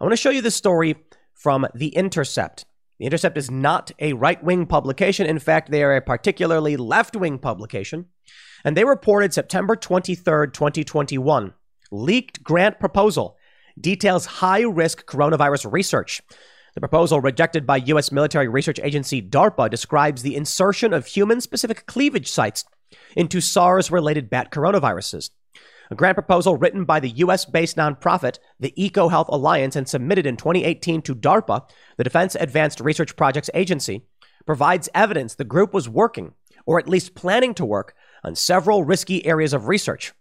I want to show you this story from The Intercept. The Intercept is not a right wing publication. In fact, they are a particularly left wing publication. And they reported September 23rd, 2021 leaked grant proposal details high risk coronavirus research. The proposal, rejected by U.S. military research agency DARPA, describes the insertion of human specific cleavage sites into SARS related bat coronaviruses. A grant proposal written by the U.S. based nonprofit, the EcoHealth Alliance, and submitted in 2018 to DARPA, the Defense Advanced Research Projects Agency, provides evidence the group was working, or at least planning to work, on several risky areas of research.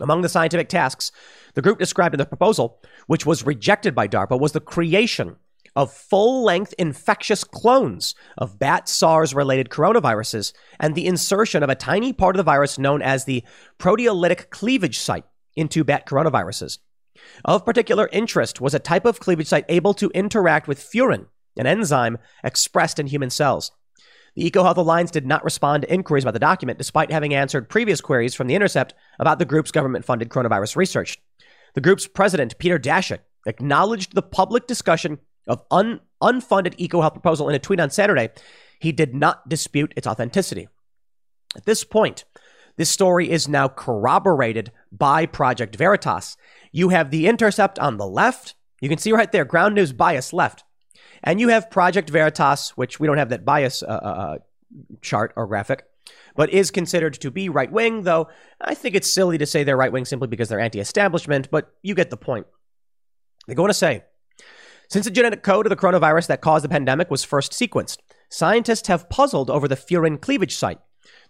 Among the scientific tasks, the group described in the proposal, which was rejected by DARPA, was the creation of full length infectious clones of bat SARS related coronaviruses and the insertion of a tiny part of the virus known as the proteolytic cleavage site into bat coronaviruses. Of particular interest was a type of cleavage site able to interact with furin, an enzyme expressed in human cells. The EcoHealth Alliance did not respond to inquiries about the document, despite having answered previous queries from The Intercept about the group's government funded coronavirus research. The group's president, Peter Daszak, acknowledged the public discussion of un- unfunded EcoHealth proposal in a tweet on Saturday, he did not dispute its authenticity. At this point, this story is now corroborated by Project Veritas. You have The Intercept on the left. You can see right there, ground news bias left. And you have Project Veritas, which we don't have that bias uh, uh, uh chart or graphic, but is considered to be right wing, though I think it's silly to say they're right wing simply because they're anti establishment, but you get the point. They go on to say since the genetic code of the coronavirus that caused the pandemic was first sequenced, scientists have puzzled over the furin cleavage site.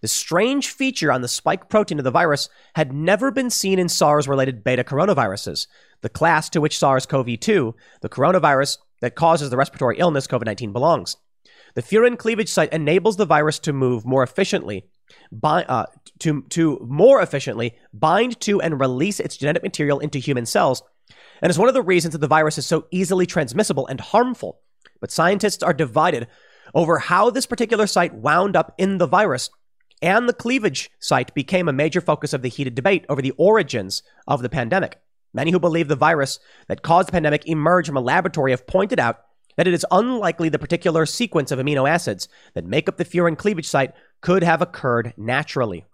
The strange feature on the spike protein of the virus had never been seen in SARS related beta coronaviruses, the class to which SARS CoV 2, the coronavirus that causes the respiratory illness COVID 19, belongs. The furin cleavage site enables the virus to move more efficiently, uh, to, to more efficiently bind to and release its genetic material into human cells and is one of the reasons that the virus is so easily transmissible and harmful. But scientists are divided over how this particular site wound up in the virus, and the cleavage site became a major focus of the heated debate over the origins of the pandemic. Many who believe the virus that caused the pandemic emerged from a laboratory have pointed out that it is unlikely the particular sequence of amino acids that make up the furin cleavage site could have occurred naturally.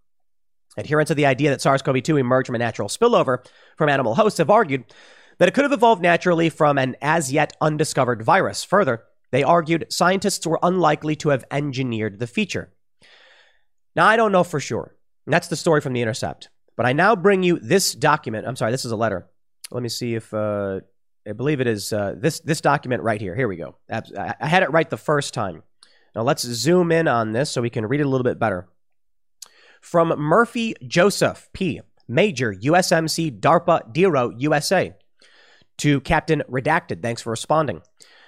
Adherents of the idea that SARS CoV 2 emerged from a natural spillover from animal hosts have argued that it could have evolved naturally from an as yet undiscovered virus. Further, they argued scientists were unlikely to have engineered the feature. Now, I don't know for sure. That's the story from The Intercept. But I now bring you this document. I'm sorry, this is a letter. Let me see if uh, I believe it is uh, this this document right here. Here we go. I had it right the first time. Now let's zoom in on this so we can read it a little bit better. From Murphy Joseph P, Major USMC DARPA DERO USA, to Captain Redacted. Thanks for responding.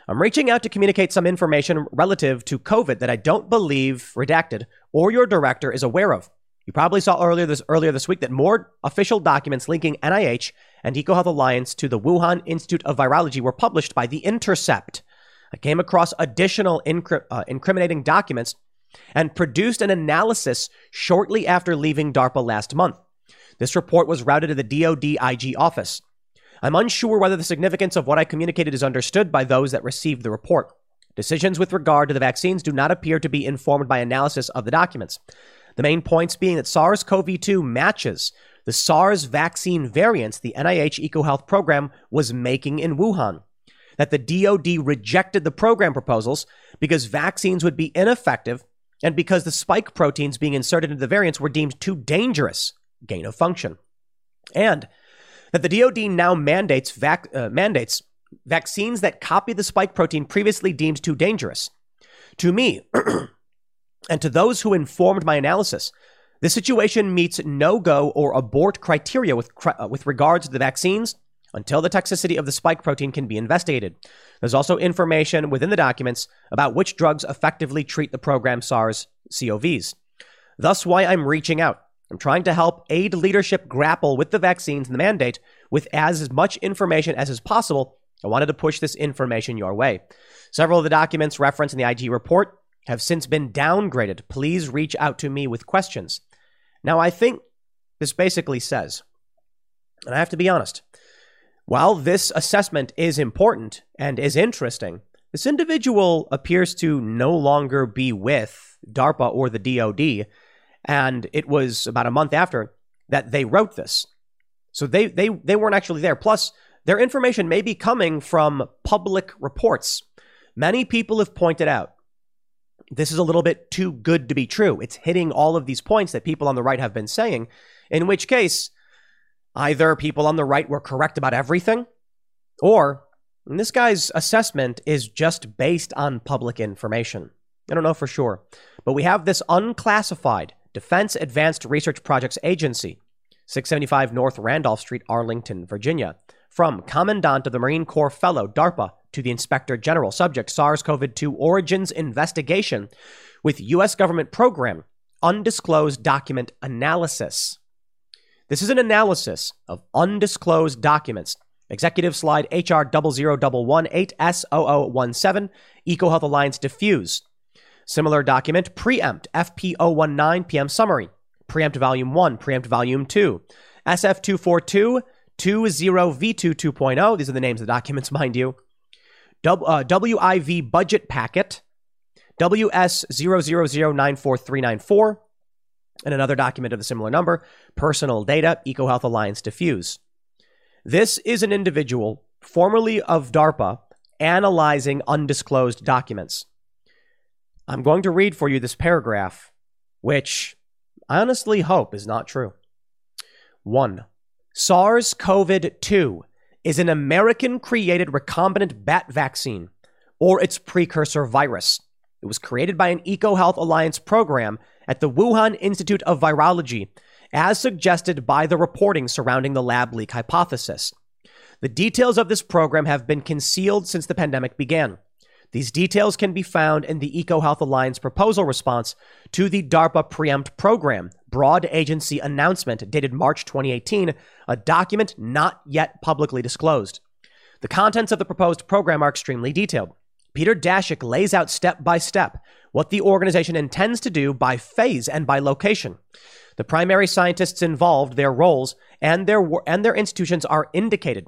I'm reaching out to communicate some information relative to COVID that I don't believe Redacted or your director is aware of. You probably saw earlier this earlier this week that more official documents linking NIH and EcoHealth Alliance to the Wuhan Institute of Virology were published by The Intercept. I came across additional incri- uh, incriminating documents and produced an analysis shortly after leaving DARPA last month. This report was routed to the DoD IG office. I'm unsure whether the significance of what I communicated is understood by those that received the report. Decisions with regard to the vaccines do not appear to be informed by analysis of the documents. The main points being that SARS CoV 2 matches the SARS vaccine variants the NIH EcoHealth program was making in Wuhan. That the DoD rejected the program proposals because vaccines would be ineffective and because the spike proteins being inserted into the variants were deemed too dangerous, gain of function. And that the DoD now mandates, vac- uh, mandates vaccines that copy the spike protein previously deemed too dangerous. To me, [clears throat] and to those who informed my analysis, the situation meets no go or abort criteria with, uh, with regards to the vaccines until the toxicity of the spike protein can be investigated. There's also information within the documents about which drugs effectively treat the program SARS CoVs. Thus, why I'm reaching out. I'm trying to help aid leadership grapple with the vaccines and the mandate with as much information as is possible. I wanted to push this information your way. Several of the documents referenced in the IG report have since been downgraded. Please reach out to me with questions. Now, I think this basically says, and I have to be honest, while this assessment is important and is interesting, this individual appears to no longer be with DARPA or the DoD. And it was about a month after that they wrote this. So they, they, they weren't actually there. Plus, their information may be coming from public reports. Many people have pointed out this is a little bit too good to be true. It's hitting all of these points that people on the right have been saying, in which case, Either people on the right were correct about everything, or this guy's assessment is just based on public information. I don't know for sure. But we have this unclassified Defense Advanced Research Projects Agency, 675 North Randolph Street, Arlington, Virginia. From Commandant of the Marine Corps Fellow, DARPA, to the Inspector General, subject SARS CoV 2 Origins Investigation with U.S. government program, undisclosed document analysis. This is an analysis of undisclosed documents. Executive slide HR 00118S0017, EcoHealth Alliance Defuse. Similar document, Preempt FP019 PM Summary. Preempt Volume 1, Preempt Volume 2. SF242 20V2 2.0. These are the names of the documents, [laughs] mind you. W, uh, WIV Budget Packet. WS000943994 and another document of a similar number, personal data, EcoHealth Alliance defuse. This is an individual, formerly of DARPA, analyzing undisclosed documents. I'm going to read for you this paragraph, which I honestly hope is not true. 1. SARS CoV 2 is an American created recombinant bat vaccine, or its precursor virus. It was created by an EcoHealth Alliance program at the Wuhan Institute of Virology, as suggested by the reporting surrounding the lab leak hypothesis. The details of this program have been concealed since the pandemic began. These details can be found in the EcoHealth Alliance proposal response to the DARPA Preempt program, broad agency announcement dated March 2018, a document not yet publicly disclosed. The contents of the proposed program are extremely detailed. Peter Daszak lays out step by step what the organization intends to do by phase and by location. The primary scientists involved, their roles, and their, and their institutions are indicated.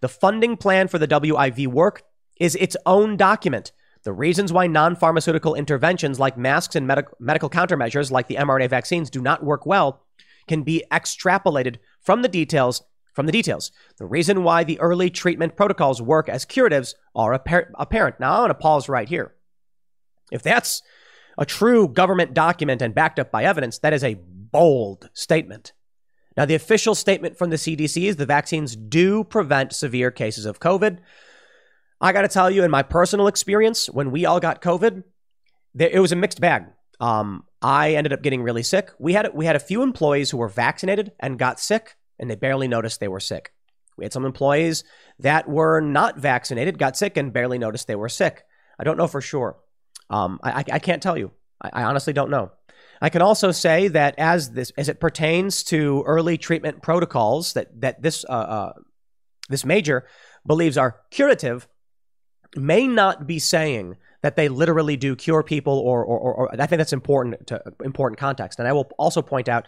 The funding plan for the WIV work is its own document. The reasons why non pharmaceutical interventions like masks and medic- medical countermeasures like the mRNA vaccines do not work well can be extrapolated from the details. From the details, the reason why the early treatment protocols work as curatives are appar- apparent. Now, I want to pause right here. If that's a true government document and backed up by evidence, that is a bold statement. Now, the official statement from the CDC is the vaccines do prevent severe cases of COVID. I got to tell you, in my personal experience, when we all got COVID, it was a mixed bag. Um, I ended up getting really sick. We had we had a few employees who were vaccinated and got sick, and they barely noticed they were sick. We had some employees that were not vaccinated, got sick, and barely noticed they were sick. I don't know for sure. Um, I, I, can't tell you. I, I honestly don't know. I can also say that as this as it pertains to early treatment protocols that that this uh, uh, this major believes are curative, may not be saying that they literally do cure people, or, or, or, or I think that's important to important context. And I will also point out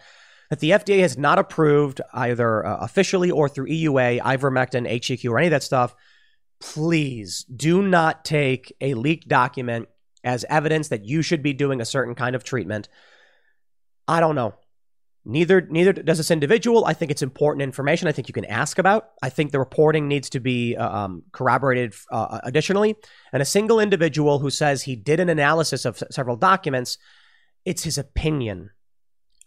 that the FDA has not approved either uh, officially or through EUA ivermectin, HCQ, or any of that stuff. Please do not take a leaked document as evidence that you should be doing a certain kind of treatment. I don't know. Neither neither does this individual. I think it's important information. I think you can ask about. I think the reporting needs to be uh, um, corroborated uh, additionally. And a single individual who says he did an analysis of several documents, it's his opinion.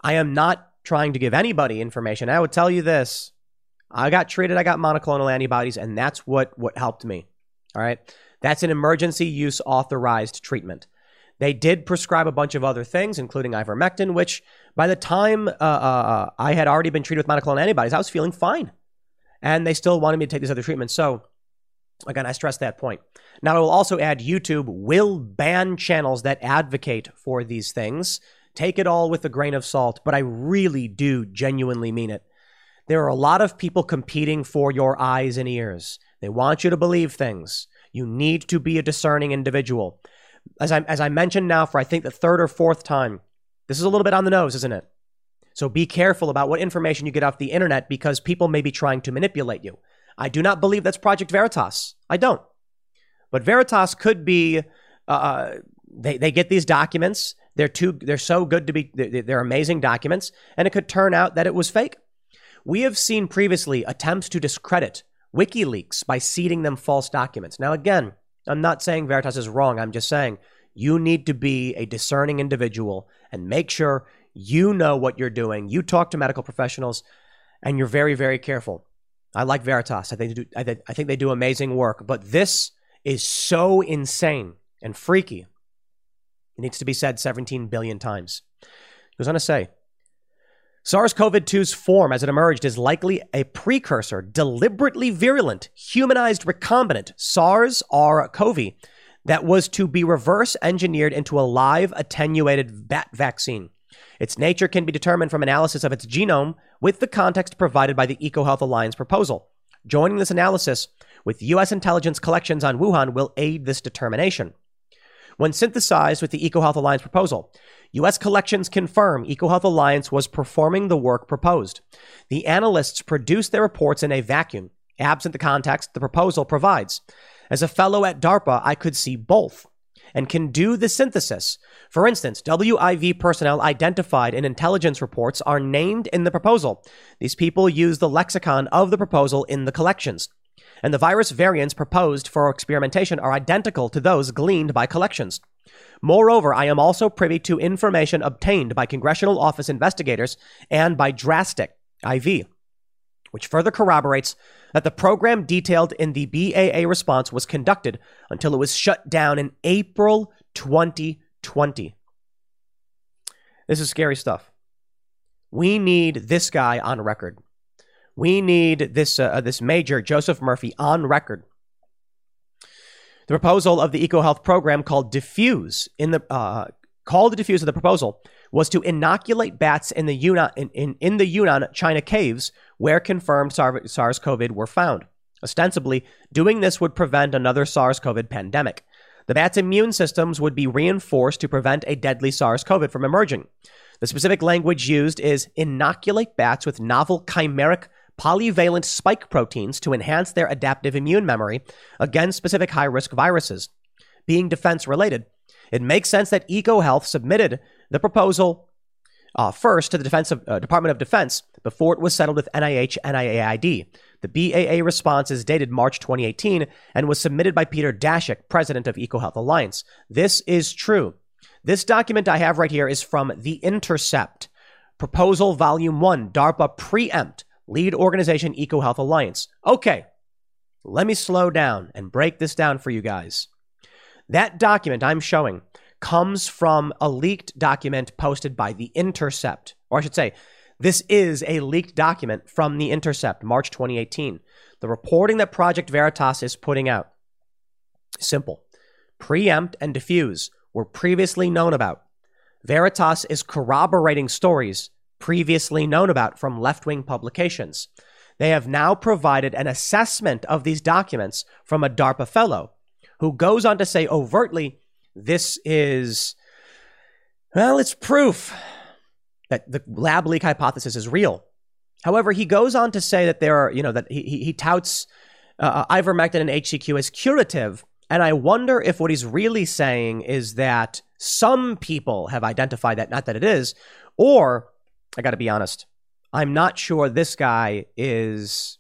I am not trying to give anybody information. I would tell you this: I got treated. I got monoclonal antibodies, and that's what what helped me. All right, that's an emergency use authorized treatment. They did prescribe a bunch of other things, including ivermectin, which by the time uh, uh, I had already been treated with monoclonal antibodies, I was feeling fine. And they still wanted me to take these other treatments. So, again, I stress that point. Now, I will also add YouTube will ban channels that advocate for these things. Take it all with a grain of salt, but I really do genuinely mean it. There are a lot of people competing for your eyes and ears. They want you to believe things. You need to be a discerning individual as I as I mentioned now for I think the third or fourth time, this is a little bit on the nose, isn't it? So be careful about what information you get off the internet because people may be trying to manipulate you. I do not believe that's Project Veritas. I don't. But Veritas could be. Uh, they they get these documents. They're too. They're so good to be. They're, they're amazing documents, and it could turn out that it was fake. We have seen previously attempts to discredit WikiLeaks by seeding them false documents. Now, again, I'm not saying Veritas is wrong. I'm just saying you need to be a discerning individual and make sure you know what you're doing. You talk to medical professionals and you're very, very careful. I like Veritas. I think they do, I, I think they do amazing work, but this is so insane and freaky. It needs to be said 17 billion times. He goes on to say, SARS CoV 2's form as it emerged is likely a precursor, deliberately virulent, humanized recombinant SARS R. CoV that was to be reverse engineered into a live attenuated bat vaccine. Its nature can be determined from analysis of its genome with the context provided by the EcoHealth Alliance proposal. Joining this analysis with U.S. intelligence collections on Wuhan will aid this determination. When synthesized with the EcoHealth Alliance proposal, U.S. collections confirm EcoHealth Alliance was performing the work proposed. The analysts produced their reports in a vacuum, absent the context the proposal provides. As a fellow at DARPA, I could see both. and can do the synthesis. For instance, WIV personnel identified in intelligence reports are named in the proposal. These people use the lexicon of the proposal in the collections. And the virus variants proposed for experimentation are identical to those gleaned by collections. Moreover, I am also privy to information obtained by Congressional Office investigators and by Drastic IV, which further corroborates that the program detailed in the BAA response was conducted until it was shut down in April 2020. This is scary stuff. We need this guy on record. We need this uh, this major Joseph Murphy on record the proposal of the EcoHealth program called Defuse in the uh, called the Defuse of the proposal was to inoculate bats in the Yunnan in, in, in the Yunnan China caves where confirmed SARS-CoV were found. Ostensibly, doing this would prevent another SARS-CoV pandemic. The bats' immune systems would be reinforced to prevent a deadly SARS-CoV from emerging. The specific language used is inoculate bats with novel chimeric polyvalent spike proteins to enhance their adaptive immune memory against specific high risk viruses. Being defense related, it makes sense that EcoHealth submitted the proposal uh, first to the Defense of, uh, Department of Defense before it was settled with NIH NIAID. The BAA response is dated March 2018 and was submitted by Peter Daszak, president of EcoHealth Alliance. This is true. This document I have right here is from The Intercept, Proposal Volume 1, DARPA Preempt, lead organization EcoHealth Alliance. Okay, let me slow down and break this down for you guys. That document I'm showing comes from a leaked document posted by The Intercept, or I should say, this is a leaked document from The Intercept, March 2018. The reporting that Project Veritas is putting out. Simple. Preempt and defuse were previously known about. Veritas is corroborating stories previously known about from left wing publications. They have now provided an assessment of these documents from a DARPA fellow who goes on to say overtly, this is, well, it's proof that the lab leak hypothesis is real. However, he goes on to say that there are, you know, that he, he, touts uh, ivermectin and HCQ as curative. And I wonder if what he's really saying is that some people have identified that, not that it is, or I got to be honest. I'm not sure this guy is.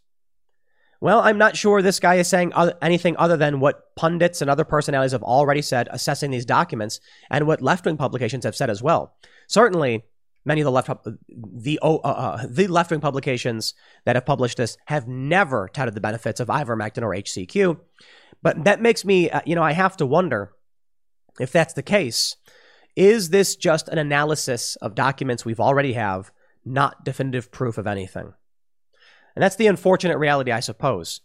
Well, I'm not sure this guy is saying anything other than what pundits and other personalities have already said, assessing these documents, and what left wing publications have said as well. Certainly, many of the left the uh, uh, the left wing publications that have published this have never touted the benefits of ivermectin or HCQ. But that makes me, uh, you know, I have to wonder if that's the case. Is this just an analysis of documents we've already have, not definitive proof of anything? And that's the unfortunate reality, I suppose.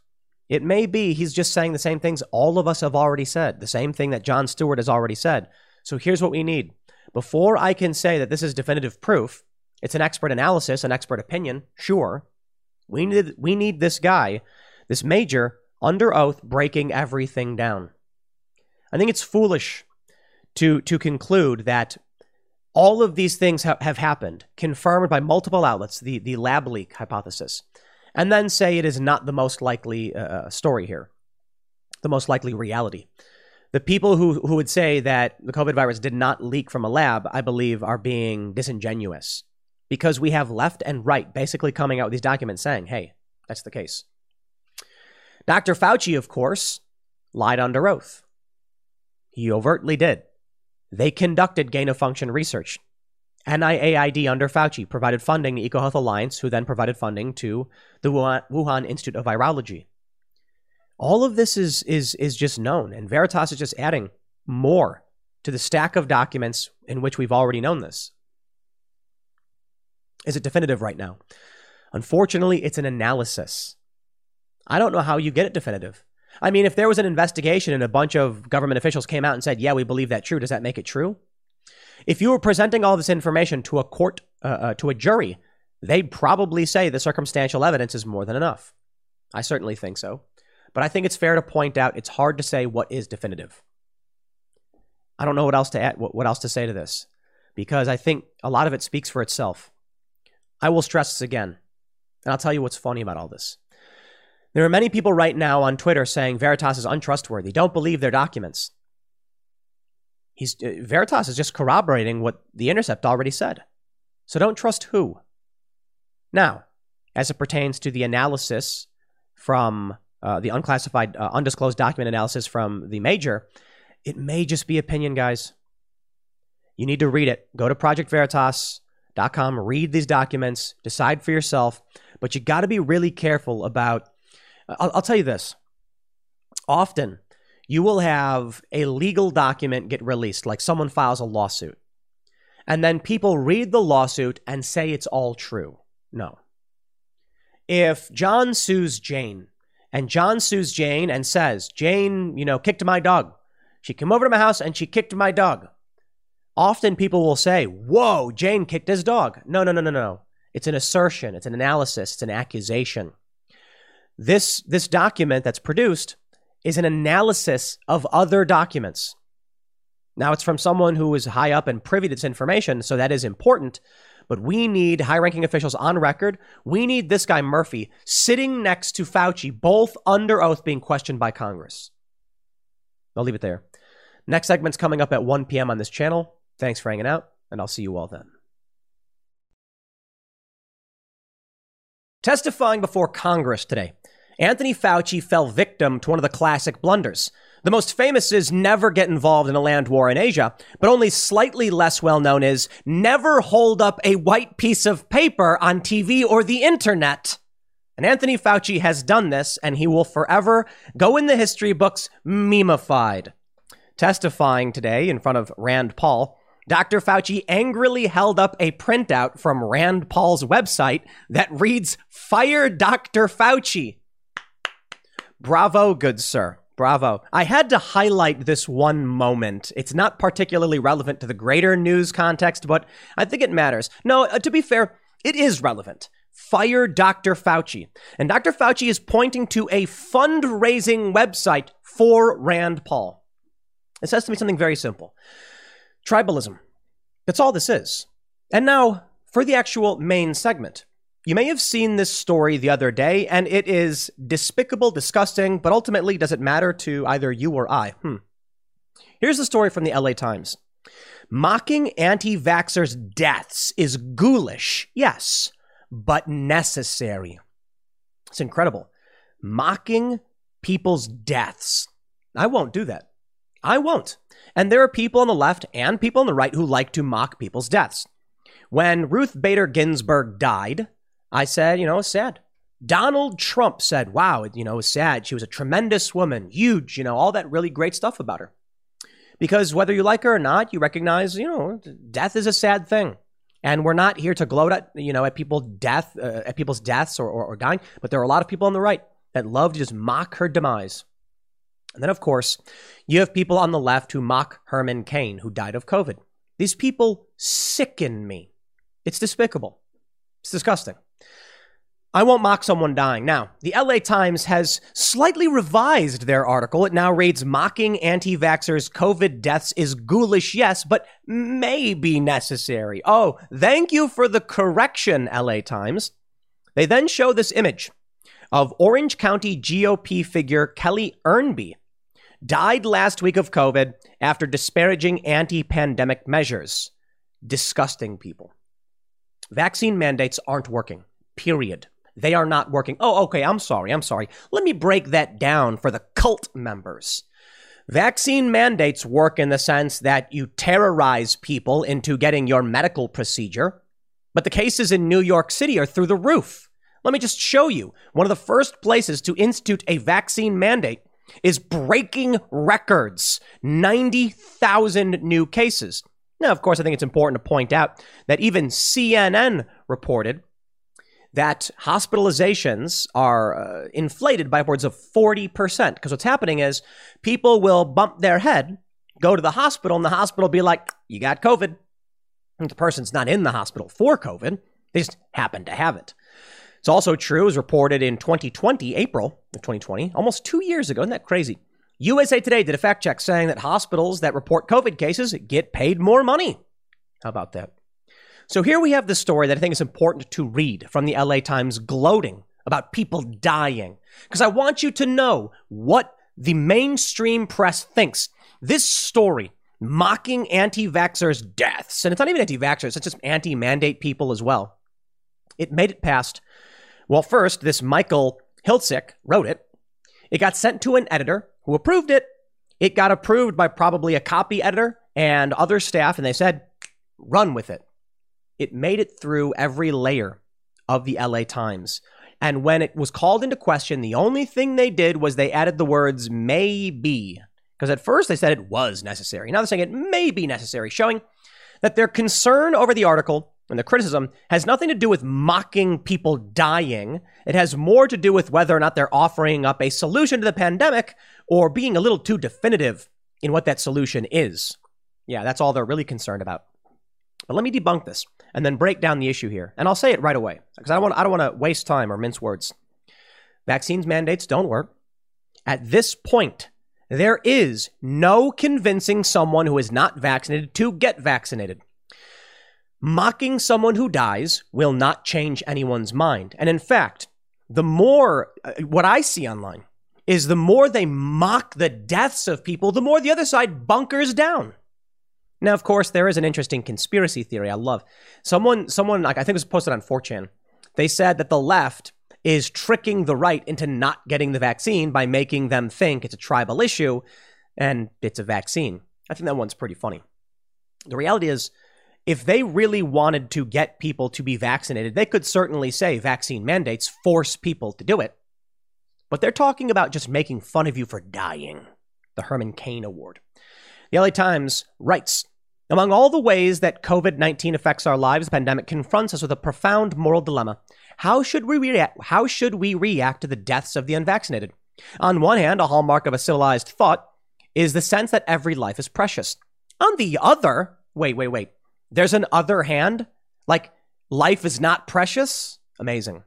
It may be he's just saying the same things all of us have already said, the same thing that Jon Stewart has already said. So here's what we need. Before I can say that this is definitive proof, it's an expert analysis, an expert opinion, sure. We need, we need this guy, this major, under oath, breaking everything down. I think it's foolish to to conclude that all of these things ha- have happened, confirmed by multiple outlets, the, the lab leak hypothesis, and then say it is not the most likely uh, uh, story here, the most likely reality. The people who, who would say that the COVID virus did not leak from a lab, I believe, are being disingenuous because we have left and right basically coming out with these documents saying, hey, that's the case. Dr. Fauci, of course, lied under oath. He overtly did. They conducted gain of function research. NIAID under Fauci provided funding to EcoHealth Alliance, who then provided funding to the Wuhan Institute of Virology. All of this is, is, is just known, and Veritas is just adding more to the stack of documents in which we've already known this. Is it definitive right now? Unfortunately, it's an analysis. I don't know how you get it definitive. I mean, if there was an investigation and a bunch of government officials came out and said, yeah, we believe that true, does that make it true? If you were presenting all this information to a court, uh, uh, to a jury, they'd probably say the circumstantial evidence is more than enough. I certainly think so. But I think it's fair to point out it's hard to say what is definitive. I don't know what else to add, what else to say to this because I think a lot of it speaks for itself. I will stress this again, and I'll tell you what's funny about all this. There are many people right now on Twitter saying Veritas is untrustworthy. Don't believe their documents. he's uh, Veritas is just corroborating what the Intercept already said. So don't trust who. Now, as it pertains to the analysis from uh, the unclassified, uh, undisclosed document analysis from the major, it may just be opinion, guys. You need to read it. Go to projectveritas.com, read these documents, decide for yourself. But you got to be really careful about. I'll, I'll tell you this. Often, you will have a legal document get released, like someone files a lawsuit, and then people read the lawsuit and say it's all true. No. If John sues Jane, and John sues Jane and says, Jane, you know, kicked my dog. She came over to my house and she kicked my dog. Often people will say, Whoa, Jane kicked his dog. No, no, no, no, no. It's an assertion, it's an analysis, it's an accusation. This, this document that's produced is an analysis of other documents. Now, it's from someone who is high up and privy to this information, so that is important. But we need high ranking officials on record. We need this guy, Murphy, sitting next to Fauci, both under oath being questioned by Congress. I'll leave it there. Next segment's coming up at 1 p.m. on this channel. Thanks for hanging out, and I'll see you all then. Testifying before Congress today, Anthony Fauci fell victim to one of the classic blunders. The most famous is never get involved in a land war in Asia, but only slightly less well known is never hold up a white piece of paper on TV or the internet. And Anthony Fauci has done this, and he will forever go in the history books memeified. Testifying today in front of Rand Paul, Dr. Fauci angrily held up a printout from Rand Paul's website that reads, Fire Dr. Fauci. Bravo, good sir. Bravo. I had to highlight this one moment. It's not particularly relevant to the greater news context, but I think it matters. No, uh, to be fair, it is relevant. Fire Dr. Fauci. And Dr. Fauci is pointing to a fundraising website for Rand Paul. It says to me something very simple tribalism. That's all this is. And now for the actual main segment. You may have seen this story the other day, and it is despicable, disgusting, but ultimately, does it matter to either you or I? Hmm. Here's the story from the LA Times Mocking anti vaxxers' deaths is ghoulish, yes, but necessary. It's incredible. Mocking people's deaths. I won't do that. I won't. And there are people on the left and people on the right who like to mock people's deaths. When Ruth Bader Ginsburg died, I said, you know, it's sad. Donald Trump said, wow, you know, it was sad. She was a tremendous woman, huge, you know, all that really great stuff about her. Because whether you like her or not, you recognize, you know, death is a sad thing. And we're not here to gloat at, you know, at people's death, uh, at people's deaths or, or, or dying, but there are a lot of people on the right that love to just mock her demise. And then, of course, you have people on the left who mock Herman Cain, who died of COVID. These people sicken me. It's despicable. It's disgusting. I won't mock someone dying. Now, the LA Times has slightly revised their article. It now reads Mocking anti vaxxers' COVID deaths is ghoulish, yes, but may be necessary. Oh, thank you for the correction, LA Times. They then show this image of Orange County GOP figure Kelly Ernby, died last week of COVID after disparaging anti pandemic measures. Disgusting people. Vaccine mandates aren't working, period. They are not working. Oh, okay, I'm sorry, I'm sorry. Let me break that down for the cult members. Vaccine mandates work in the sense that you terrorize people into getting your medical procedure, but the cases in New York City are through the roof. Let me just show you. One of the first places to institute a vaccine mandate is breaking records 90,000 new cases. Now, of course, I think it's important to point out that even CNN reported that hospitalizations are uh, inflated by upwards of 40%. Because what's happening is people will bump their head, go to the hospital, and the hospital be like, you got COVID. And the person's not in the hospital for COVID, they just happen to have it. It's also true, as reported in 2020, April of 2020, almost two years ago. Isn't that crazy? USA Today did a fact check saying that hospitals that report COVID cases get paid more money. How about that? So here we have the story that I think is important to read from the LA Times gloating about people dying. Because I want you to know what the mainstream press thinks. This story mocking anti vaxxers' deaths. And it's not even anti vaxxers, it's just anti mandate people as well. It made it past. Well, first, this Michael Hiltzik wrote it. It got sent to an editor who approved it. It got approved by probably a copy editor and other staff, and they said, run with it. It made it through every layer of the LA Times. And when it was called into question, the only thing they did was they added the words maybe. Because at first they said it was necessary. Now they're saying it may be necessary, showing that their concern over the article and the criticism has nothing to do with mocking people dying. It has more to do with whether or not they're offering up a solution to the pandemic or being a little too definitive in what that solution is. Yeah, that's all they're really concerned about. But let me debunk this and then break down the issue here. And I'll say it right away because I don't want, to waste time or mince words. Vaccines mandates don't work. At this point, there is no convincing someone who is not vaccinated to get vaccinated. Mocking someone who dies will not change anyone's mind. And in fact, the more, uh, what I see online is the more they mock the deaths of people, the more the other side bunkers down. Now, of course, there is an interesting conspiracy theory I love. Someone, someone, like I think it was posted on 4chan. They said that the left is tricking the right into not getting the vaccine by making them think it's a tribal issue and it's a vaccine. I think that one's pretty funny. The reality is, if they really wanted to get people to be vaccinated, they could certainly say vaccine mandates force people to do it. But they're talking about just making fun of you for dying. The Herman Cain Award. The LA Times writes among all the ways that COVID 19 affects our lives, the pandemic confronts us with a profound moral dilemma. How should, we react, how should we react to the deaths of the unvaccinated? On one hand, a hallmark of a civilized thought is the sense that every life is precious. On the other, wait, wait, wait. There's an other hand? Like, life is not precious? Amazing.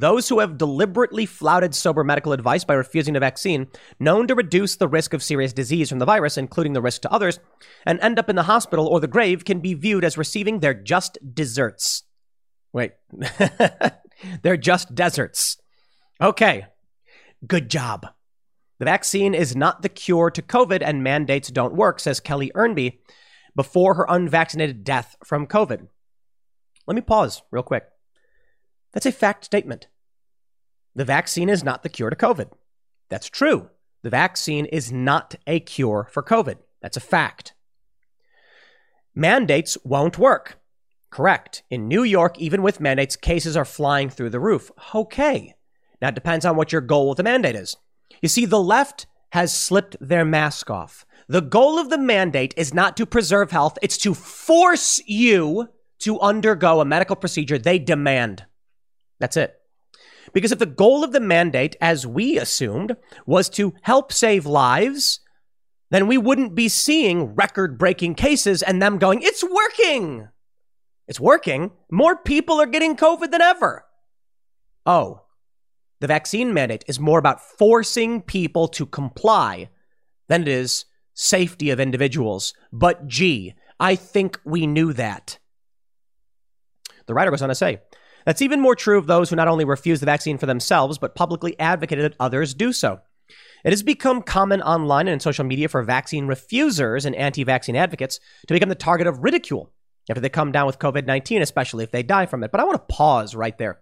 Those who have deliberately flouted sober medical advice by refusing a vaccine, known to reduce the risk of serious disease from the virus, including the risk to others, and end up in the hospital or the grave, can be viewed as receiving their just desserts. Wait, [laughs] they're just deserts. Okay, good job. The vaccine is not the cure to COVID, and mandates don't work, says Kelly Ernby before her unvaccinated death from COVID. Let me pause real quick. That's a fact statement. The vaccine is not the cure to COVID. That's true. The vaccine is not a cure for COVID. That's a fact. Mandates won't work. Correct. In New York, even with mandates, cases are flying through the roof. Okay. Now it depends on what your goal with the mandate is. You see, the left has slipped their mask off. The goal of the mandate is not to preserve health, it's to force you to undergo a medical procedure they demand. That's it. Because if the goal of the mandate, as we assumed, was to help save lives, then we wouldn't be seeing record breaking cases and them going, it's working. It's working. More people are getting COVID than ever. Oh, the vaccine mandate is more about forcing people to comply than it is safety of individuals. But gee, I think we knew that. The writer goes on to say, that's even more true of those who not only refuse the vaccine for themselves, but publicly advocated that others do so. It has become common online and in social media for vaccine refusers and anti vaccine advocates to become the target of ridicule after they come down with COVID 19, especially if they die from it. But I want to pause right there.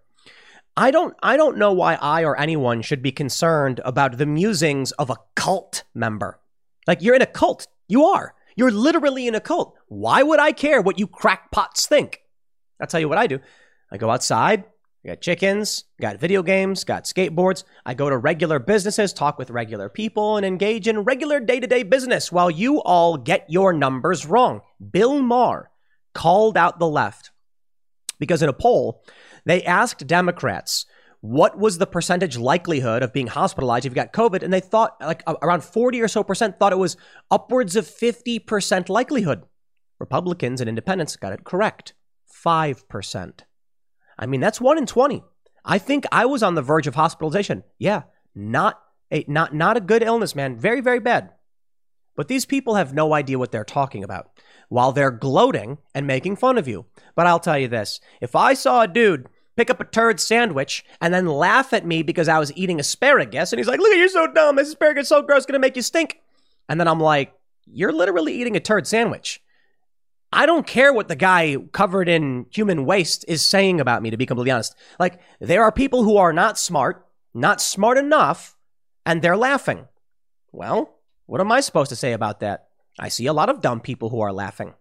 I don't, I don't know why I or anyone should be concerned about the musings of a cult member. Like, you're in a cult. You are. You're literally in a cult. Why would I care what you crackpots think? I'll tell you what I do. I go outside, I got chickens, got video games, got skateboards. I go to regular businesses, talk with regular people, and engage in regular day to day business while you all get your numbers wrong. Bill Maher called out the left because in a poll, they asked Democrats what was the percentage likelihood of being hospitalized if you got COVID, and they thought like around 40 or so percent thought it was upwards of 50% likelihood. Republicans and independents got it correct 5%. I mean, that's one in 20. I think I was on the verge of hospitalization. Yeah, not a, not, not a good illness, man. Very, very bad. But these people have no idea what they're talking about while they're gloating and making fun of you. But I'll tell you this if I saw a dude pick up a turd sandwich and then laugh at me because I was eating asparagus, and he's like, Look, you're so dumb. This asparagus is so gross, gonna make you stink. And then I'm like, you're literally eating a turd sandwich. I don't care what the guy covered in human waste is saying about me, to be completely honest. Like, there are people who are not smart, not smart enough, and they're laughing. Well, what am I supposed to say about that? I see a lot of dumb people who are laughing.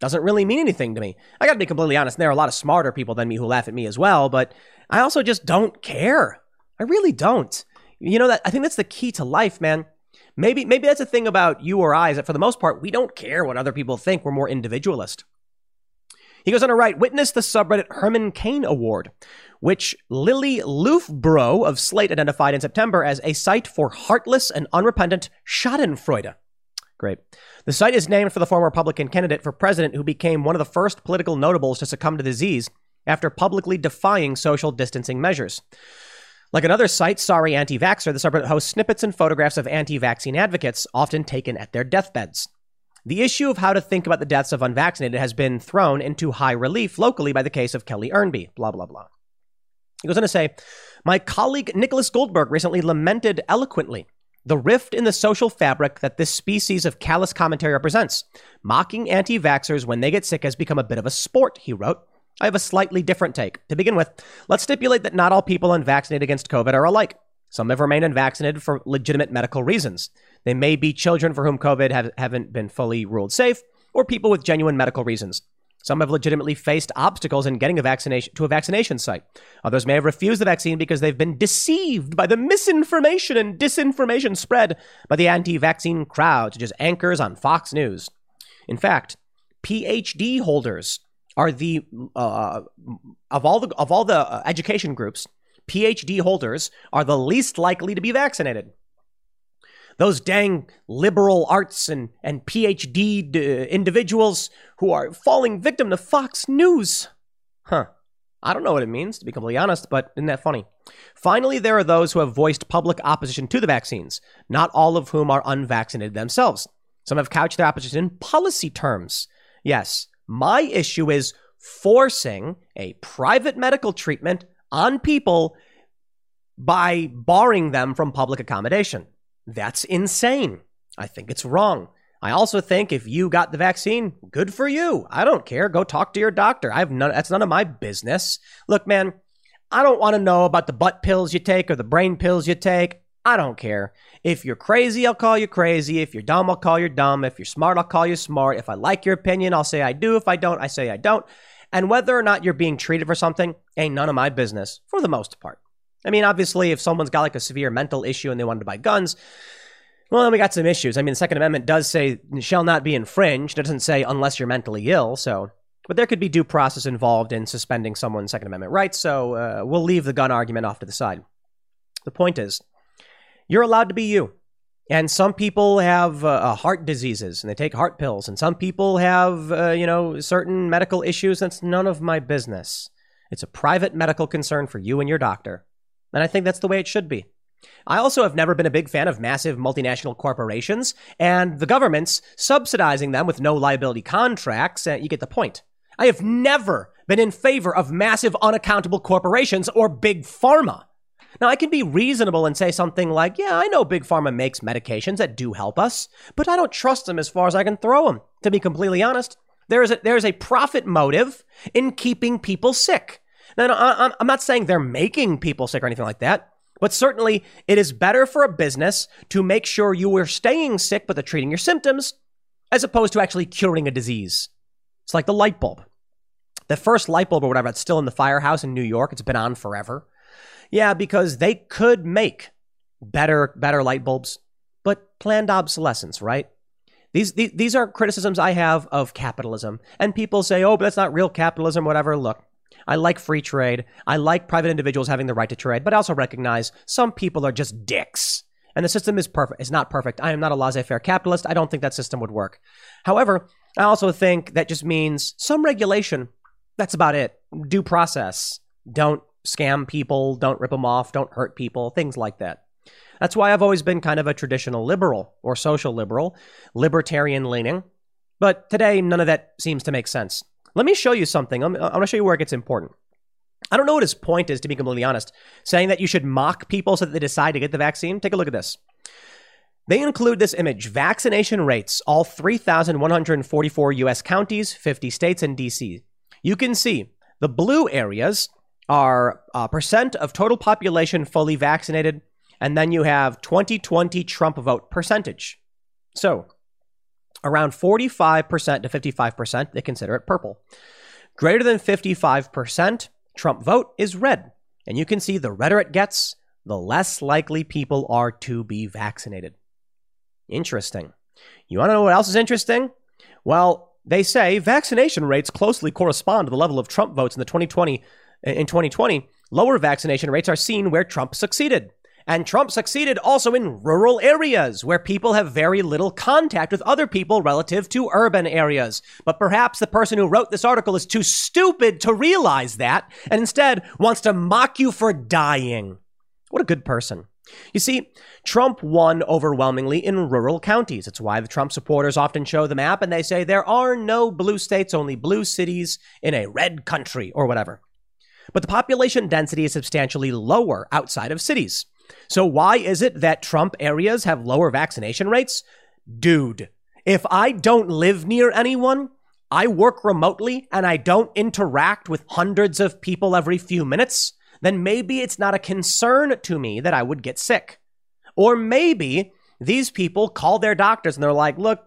Doesn't really mean anything to me. I gotta be completely honest, there are a lot of smarter people than me who laugh at me as well, but I also just don't care. I really don't. You know that I think that's the key to life, man. Maybe maybe that's a thing about you or I is that for the most part we don't care what other people think. We're more individualist. He goes on to write, witness the subreddit Herman Cain Award, which Lili Loofbourow of Slate identified in September as a site for heartless and unrepentant Schadenfreude. Great. The site is named for the former Republican candidate for president who became one of the first political notables to succumb to disease after publicly defying social distancing measures. Like another site, Sorry Anti Vaxxer, the subreddit hosts snippets and photographs of anti vaccine advocates, often taken at their deathbeds. The issue of how to think about the deaths of unvaccinated has been thrown into high relief locally by the case of Kelly Ernby, blah, blah, blah. He goes on to say, My colleague Nicholas Goldberg recently lamented eloquently the rift in the social fabric that this species of callous commentary represents. Mocking anti vaxxers when they get sick has become a bit of a sport, he wrote. I have a slightly different take. To begin with, let's stipulate that not all people unvaccinated against COVID are alike. Some have remained unvaccinated for legitimate medical reasons. They may be children for whom COVID have, haven't been fully ruled safe, or people with genuine medical reasons. Some have legitimately faced obstacles in getting a vaccination to a vaccination site. Others may have refused the vaccine because they've been deceived by the misinformation and disinformation spread by the anti-vaccine crowd, such as anchors on Fox News. In fact, PhD holders are the uh, of all the of all the uh, education groups, PhD holders are the least likely to be vaccinated. Those dang liberal arts and, and PhD d- individuals who are falling victim to Fox News. Huh. I don't know what it means, to be completely honest, but isn't that funny? Finally, there are those who have voiced public opposition to the vaccines, not all of whom are unvaccinated themselves. Some have couched their opposition in policy terms. Yes, my issue is forcing a private medical treatment on people by barring them from public accommodation. That's insane. I think it's wrong. I also think if you got the vaccine, good for you. I don't care. Go talk to your doctor. I have none that's none of my business. Look, man, I don't want to know about the butt pills you take or the brain pills you take. I don't care. If you're crazy, I'll call you crazy. If you're dumb, I'll call you dumb. If you're smart, I'll call you smart. If I like your opinion, I'll say I do. If I don't, I say I don't. And whether or not you're being treated for something ain't none of my business for the most part. I mean, obviously, if someone's got like a severe mental issue and they wanted to buy guns, well, then we got some issues. I mean, the Second Amendment does say shall not be infringed. It doesn't say unless you're mentally ill. So, but there could be due process involved in suspending someone's Second Amendment rights. So uh, we'll leave the gun argument off to the side. The point is, you're allowed to be you. And some people have uh, uh heart diseases and they take heart pills, and some people have, uh, you know, certain medical issues. That's none of my business. It's a private medical concern for you and your doctor. And I think that's the way it should be. I also have never been a big fan of massive multinational corporations and the governments subsidizing them with no liability contracts. Uh, you get the point. I have never been in favor of massive unaccountable corporations or big pharma. Now, I can be reasonable and say something like, yeah, I know Big Pharma makes medications that do help us, but I don't trust them as far as I can throw them, to be completely honest. There is a, there is a profit motive in keeping people sick. Now, I'm not saying they're making people sick or anything like that, but certainly it is better for a business to make sure you are staying sick but they're treating your symptoms as opposed to actually curing a disease. It's like the light bulb. The first light bulb or whatever, it's still in the firehouse in New York. It's been on forever. Yeah, because they could make better better light bulbs, but planned obsolescence, right? These, these, these are criticisms I have of capitalism. And people say, oh, but that's not real capitalism, whatever. Look, I like free trade. I like private individuals having the right to trade, but I also recognize some people are just dicks. And the system is perfect. It's not perfect. I am not a laissez-faire capitalist. I don't think that system would work. However, I also think that just means some regulation. That's about it. Due process. Don't scam people. Don't rip them off. Don't hurt people. Things like that. That's why I've always been kind of a traditional liberal or social liberal, libertarian leaning. But today, none of that seems to make sense. Let me show you something. I'm, I'm going to show you where it gets important. I don't know what his point is, to be completely honest. Saying that you should mock people so that they decide to get the vaccine. Take a look at this. They include this image vaccination rates, all 3,144 US counties, 50 states, and DC. You can see the blue areas are uh, percent of total population fully vaccinated, and then you have 2020 Trump vote percentage. So around 45% to 55%, they consider it purple. Greater than 55%, Trump vote is red. And you can see the redder it gets, the less likely people are to be vaccinated. Interesting. You want to know what else is interesting? Well, they say vaccination rates closely correspond to the level of Trump votes in the 2020 in 2020. Lower vaccination rates are seen where Trump succeeded. And Trump succeeded also in rural areas where people have very little contact with other people relative to urban areas. But perhaps the person who wrote this article is too stupid to realize that and instead wants to mock you for dying. What a good person. You see, Trump won overwhelmingly in rural counties. It's why the Trump supporters often show the map and they say there are no blue states, only blue cities in a red country or whatever. But the population density is substantially lower outside of cities. So why is it that Trump areas have lower vaccination rates? Dude, if I don't live near anyone, I work remotely and I don't interact with hundreds of people every few minutes, then maybe it's not a concern to me that I would get sick. Or maybe these people call their doctors and they're like, look,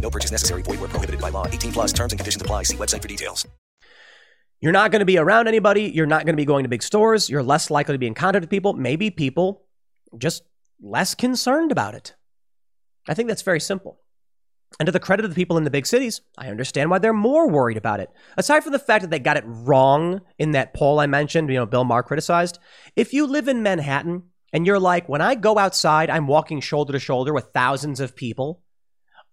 No purchase necessary. Void where prohibited by law. 18 plus terms and conditions apply. See website for details. You're not going to be around anybody. You're not going to be going to big stores. You're less likely to be in contact with people. Maybe people just less concerned about it. I think that's very simple. And to the credit of the people in the big cities, I understand why they're more worried about it. Aside from the fact that they got it wrong in that poll I mentioned, you know, Bill Maher criticized. If you live in Manhattan and you're like, when I go outside, I'm walking shoulder to shoulder with thousands of people,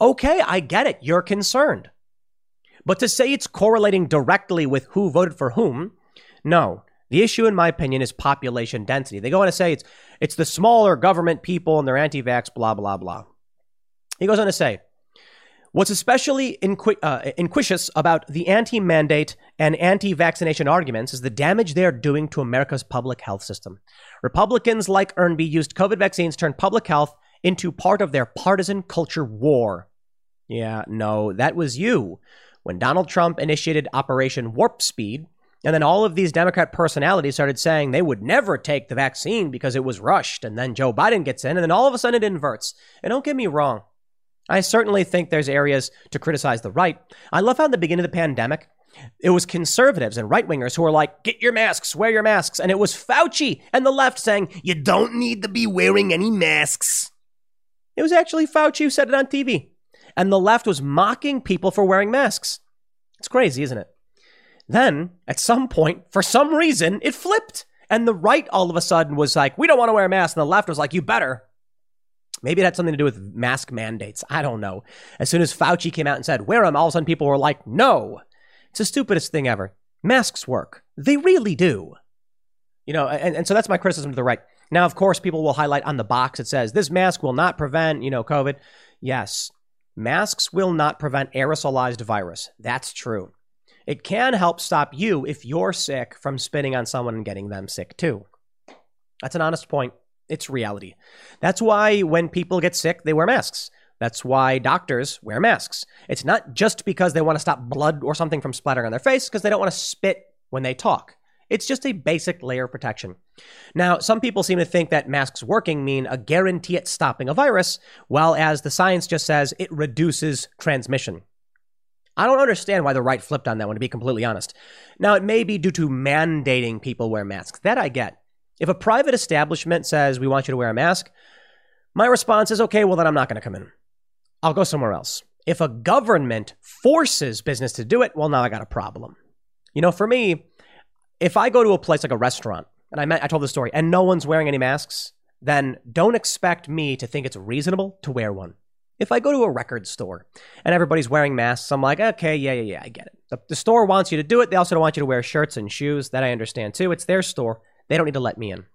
okay, I get it. You're concerned. But to say it's correlating directly with who voted for whom, no. The issue, in my opinion, is population density. They go on to say it's it's the smaller government people and they're anti-vax, blah blah blah. He goes on to say, what's especially inqui- uh, inquisious about the anti-mandate and anti-vaccination arguments is the damage they are doing to America's public health system. Republicans like Ernby used COVID vaccines to turn public health into part of their partisan culture war. Yeah, no, that was you when Donald Trump initiated Operation Warp Speed, and then all of these Democrat personalities started saying they would never take the vaccine because it was rushed, and then Joe Biden gets in, and then all of a sudden it inverts. And don't get me wrong, I certainly think there's areas to criticize the right. I love how in the beginning of the pandemic, it was conservatives and right wingers who were like, get your masks, wear your masks. And it was Fauci and the left saying, you don't need to be wearing any masks. It was actually Fauci who said it on TV and the left was mocking people for wearing masks. It's crazy, isn't it? Then, at some point, for some reason, it flipped. And the right all of a sudden was like, we don't want to wear masks. And the left was like, you better. Maybe it had something to do with mask mandates. I don't know. As soon as Fauci came out and said, wear them, all of a sudden people were like, no. It's the stupidest thing ever. Masks work. They really do. You know, and, and so that's my criticism to the right. Now, of course, people will highlight on the box it says, this mask will not prevent, you know, COVID. Yes, Masks will not prevent aerosolized virus. That's true. It can help stop you if you're sick from spitting on someone and getting them sick too. That's an honest point. It's reality. That's why when people get sick, they wear masks. That's why doctors wear masks. It's not just because they want to stop blood or something from splattering on their face, because they don't want to spit when they talk. It's just a basic layer of protection. Now, some people seem to think that masks working mean a guarantee at stopping a virus, while as the science just says, it reduces transmission. I don't understand why the right flipped on that one, to be completely honest. Now, it may be due to mandating people wear masks. That I get. If a private establishment says, we want you to wear a mask, my response is, okay, well, then I'm not going to come in. I'll go somewhere else. If a government forces business to do it, well, now I got a problem. You know, for me, if I go to a place like a restaurant, and I, met, I told the story, and no one's wearing any masks, then don't expect me to think it's reasonable to wear one. If I go to a record store and everybody's wearing masks, I'm like, okay, yeah, yeah, yeah, I get it. The, the store wants you to do it. They also don't want you to wear shirts and shoes. That I understand too. It's their store. They don't need to let me in.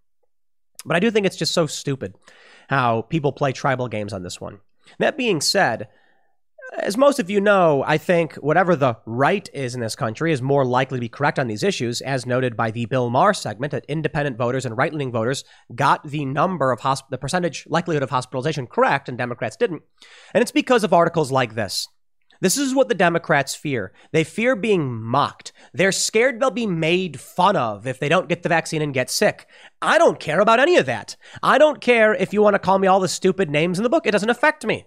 But I do think it's just so stupid how people play tribal games on this one. That being said, as most of you know, I think whatever the right is in this country is more likely to be correct on these issues, as noted by the Bill Maher segment that independent voters and right leaning voters got the number of hosp- the percentage likelihood of hospitalization correct and Democrats didn't. And it's because of articles like this. This is what the Democrats fear. They fear being mocked. They're scared they'll be made fun of if they don't get the vaccine and get sick. I don't care about any of that. I don't care if you want to call me all the stupid names in the book. It doesn't affect me.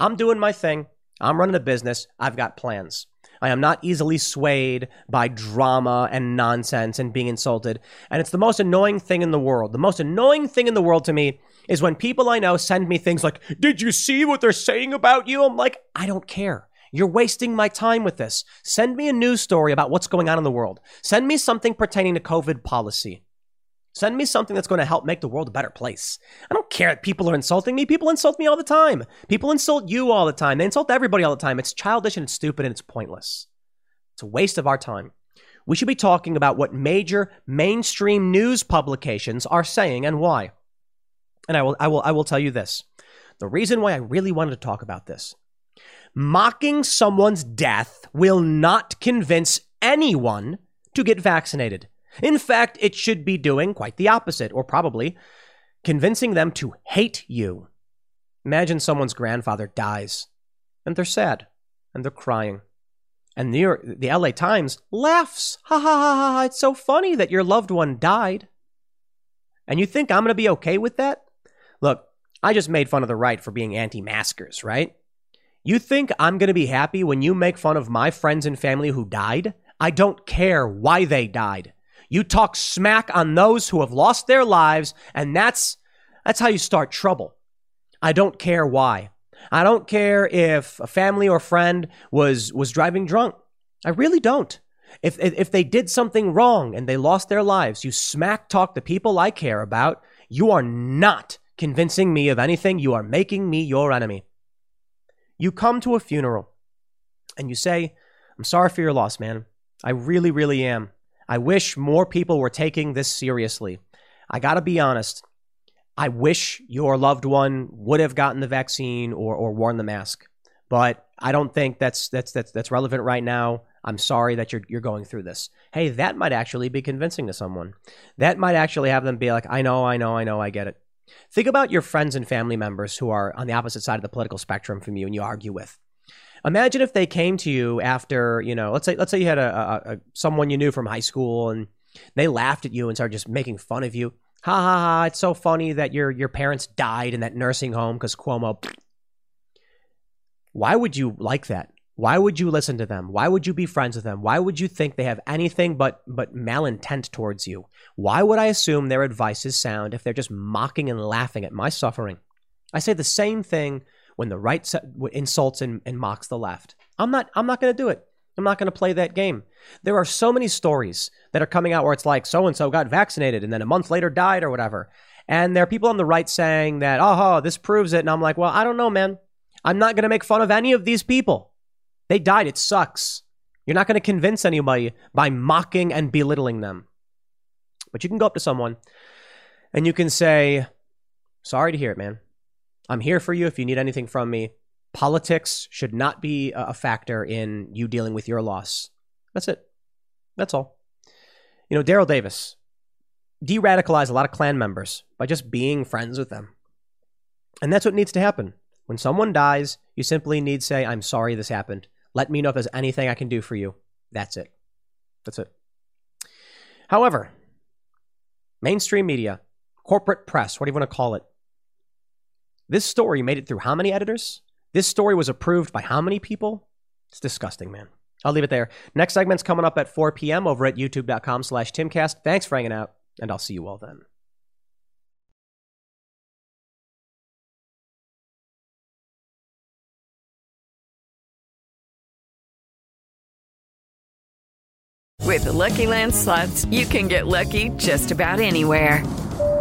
I'm doing my thing. I'm running a business. I've got plans. I am not easily swayed by drama and nonsense and being insulted. And it's the most annoying thing in the world. The most annoying thing in the world to me is when people I know send me things like, Did you see what they're saying about you? I'm like, I don't care. You're wasting my time with this. Send me a news story about what's going on in the world. Send me something pertaining to COVID policy. Send me something that's going to help make the world a better place. I don't care that people are insulting me. People insult me all the time. People insult you all the time. They insult everybody all the time. It's childish and it's stupid and it's pointless. It's a waste of our time. We should be talking about what major mainstream news publications are saying and why. And I will, I will, I will tell you this. The reason why I really wanted to talk about this mocking someone's death will not convince anyone to get vaccinated. In fact, it should be doing quite the opposite, or probably convincing them to hate you. Imagine someone's grandfather dies, and they're sad, and they're crying. And the, the LA Times laughs. Ha ha ha ha, it's so funny that your loved one died. And you think I'm going to be okay with that? Look, I just made fun of the right for being anti maskers, right? You think I'm going to be happy when you make fun of my friends and family who died? I don't care why they died. You talk smack on those who have lost their lives, and that's that's how you start trouble. I don't care why. I don't care if a family or friend was was driving drunk. I really don't. If if they did something wrong and they lost their lives, you smack talk the people I care about. You are not convincing me of anything. You are making me your enemy. You come to a funeral and you say, I'm sorry for your loss, man. I really, really am. I wish more people were taking this seriously. I got to be honest. I wish your loved one would have gotten the vaccine or, or worn the mask, but I don't think that's, that's, that's, that's relevant right now. I'm sorry that you're, you're going through this. Hey, that might actually be convincing to someone. That might actually have them be like, I know, I know, I know, I get it. Think about your friends and family members who are on the opposite side of the political spectrum from you and you argue with. Imagine if they came to you after, you know, let's say let's say you had a, a, a someone you knew from high school and they laughed at you and started just making fun of you. Ha ha ha! It's so funny that your your parents died in that nursing home because Cuomo. [sniffs] Why would you like that? Why would you listen to them? Why would you be friends with them? Why would you think they have anything but but malintent towards you? Why would I assume their advice is sound if they're just mocking and laughing at my suffering? I say the same thing when the right insults and, and mocks the left. I'm not I'm not going to do it. I'm not going to play that game. There are so many stories that are coming out where it's like so and so got vaccinated and then a month later died or whatever. And there are people on the right saying that, oh, this proves it. And I'm like, well, I don't know, man. I'm not going to make fun of any of these people. They died. It sucks. You're not going to convince anybody by mocking and belittling them. But you can go up to someone and you can say, Sorry to hear it, man. I'm here for you if you need anything from me. Politics should not be a factor in you dealing with your loss. That's it. That's all. You know, Daryl Davis de radicalized a lot of Klan members by just being friends with them. And that's what needs to happen. When someone dies, you simply need to say, I'm sorry this happened. Let me know if there's anything I can do for you. That's it. That's it. However, mainstream media, corporate press, what do you want to call it? This story made it through how many editors? This story was approved by how many people? It's disgusting, man. I'll leave it there. Next segment's coming up at 4 p.m. over at youtube.com slash timcast. Thanks for hanging out, and I'll see you all then. With the Lucky Land slots, you can get lucky just about anywhere.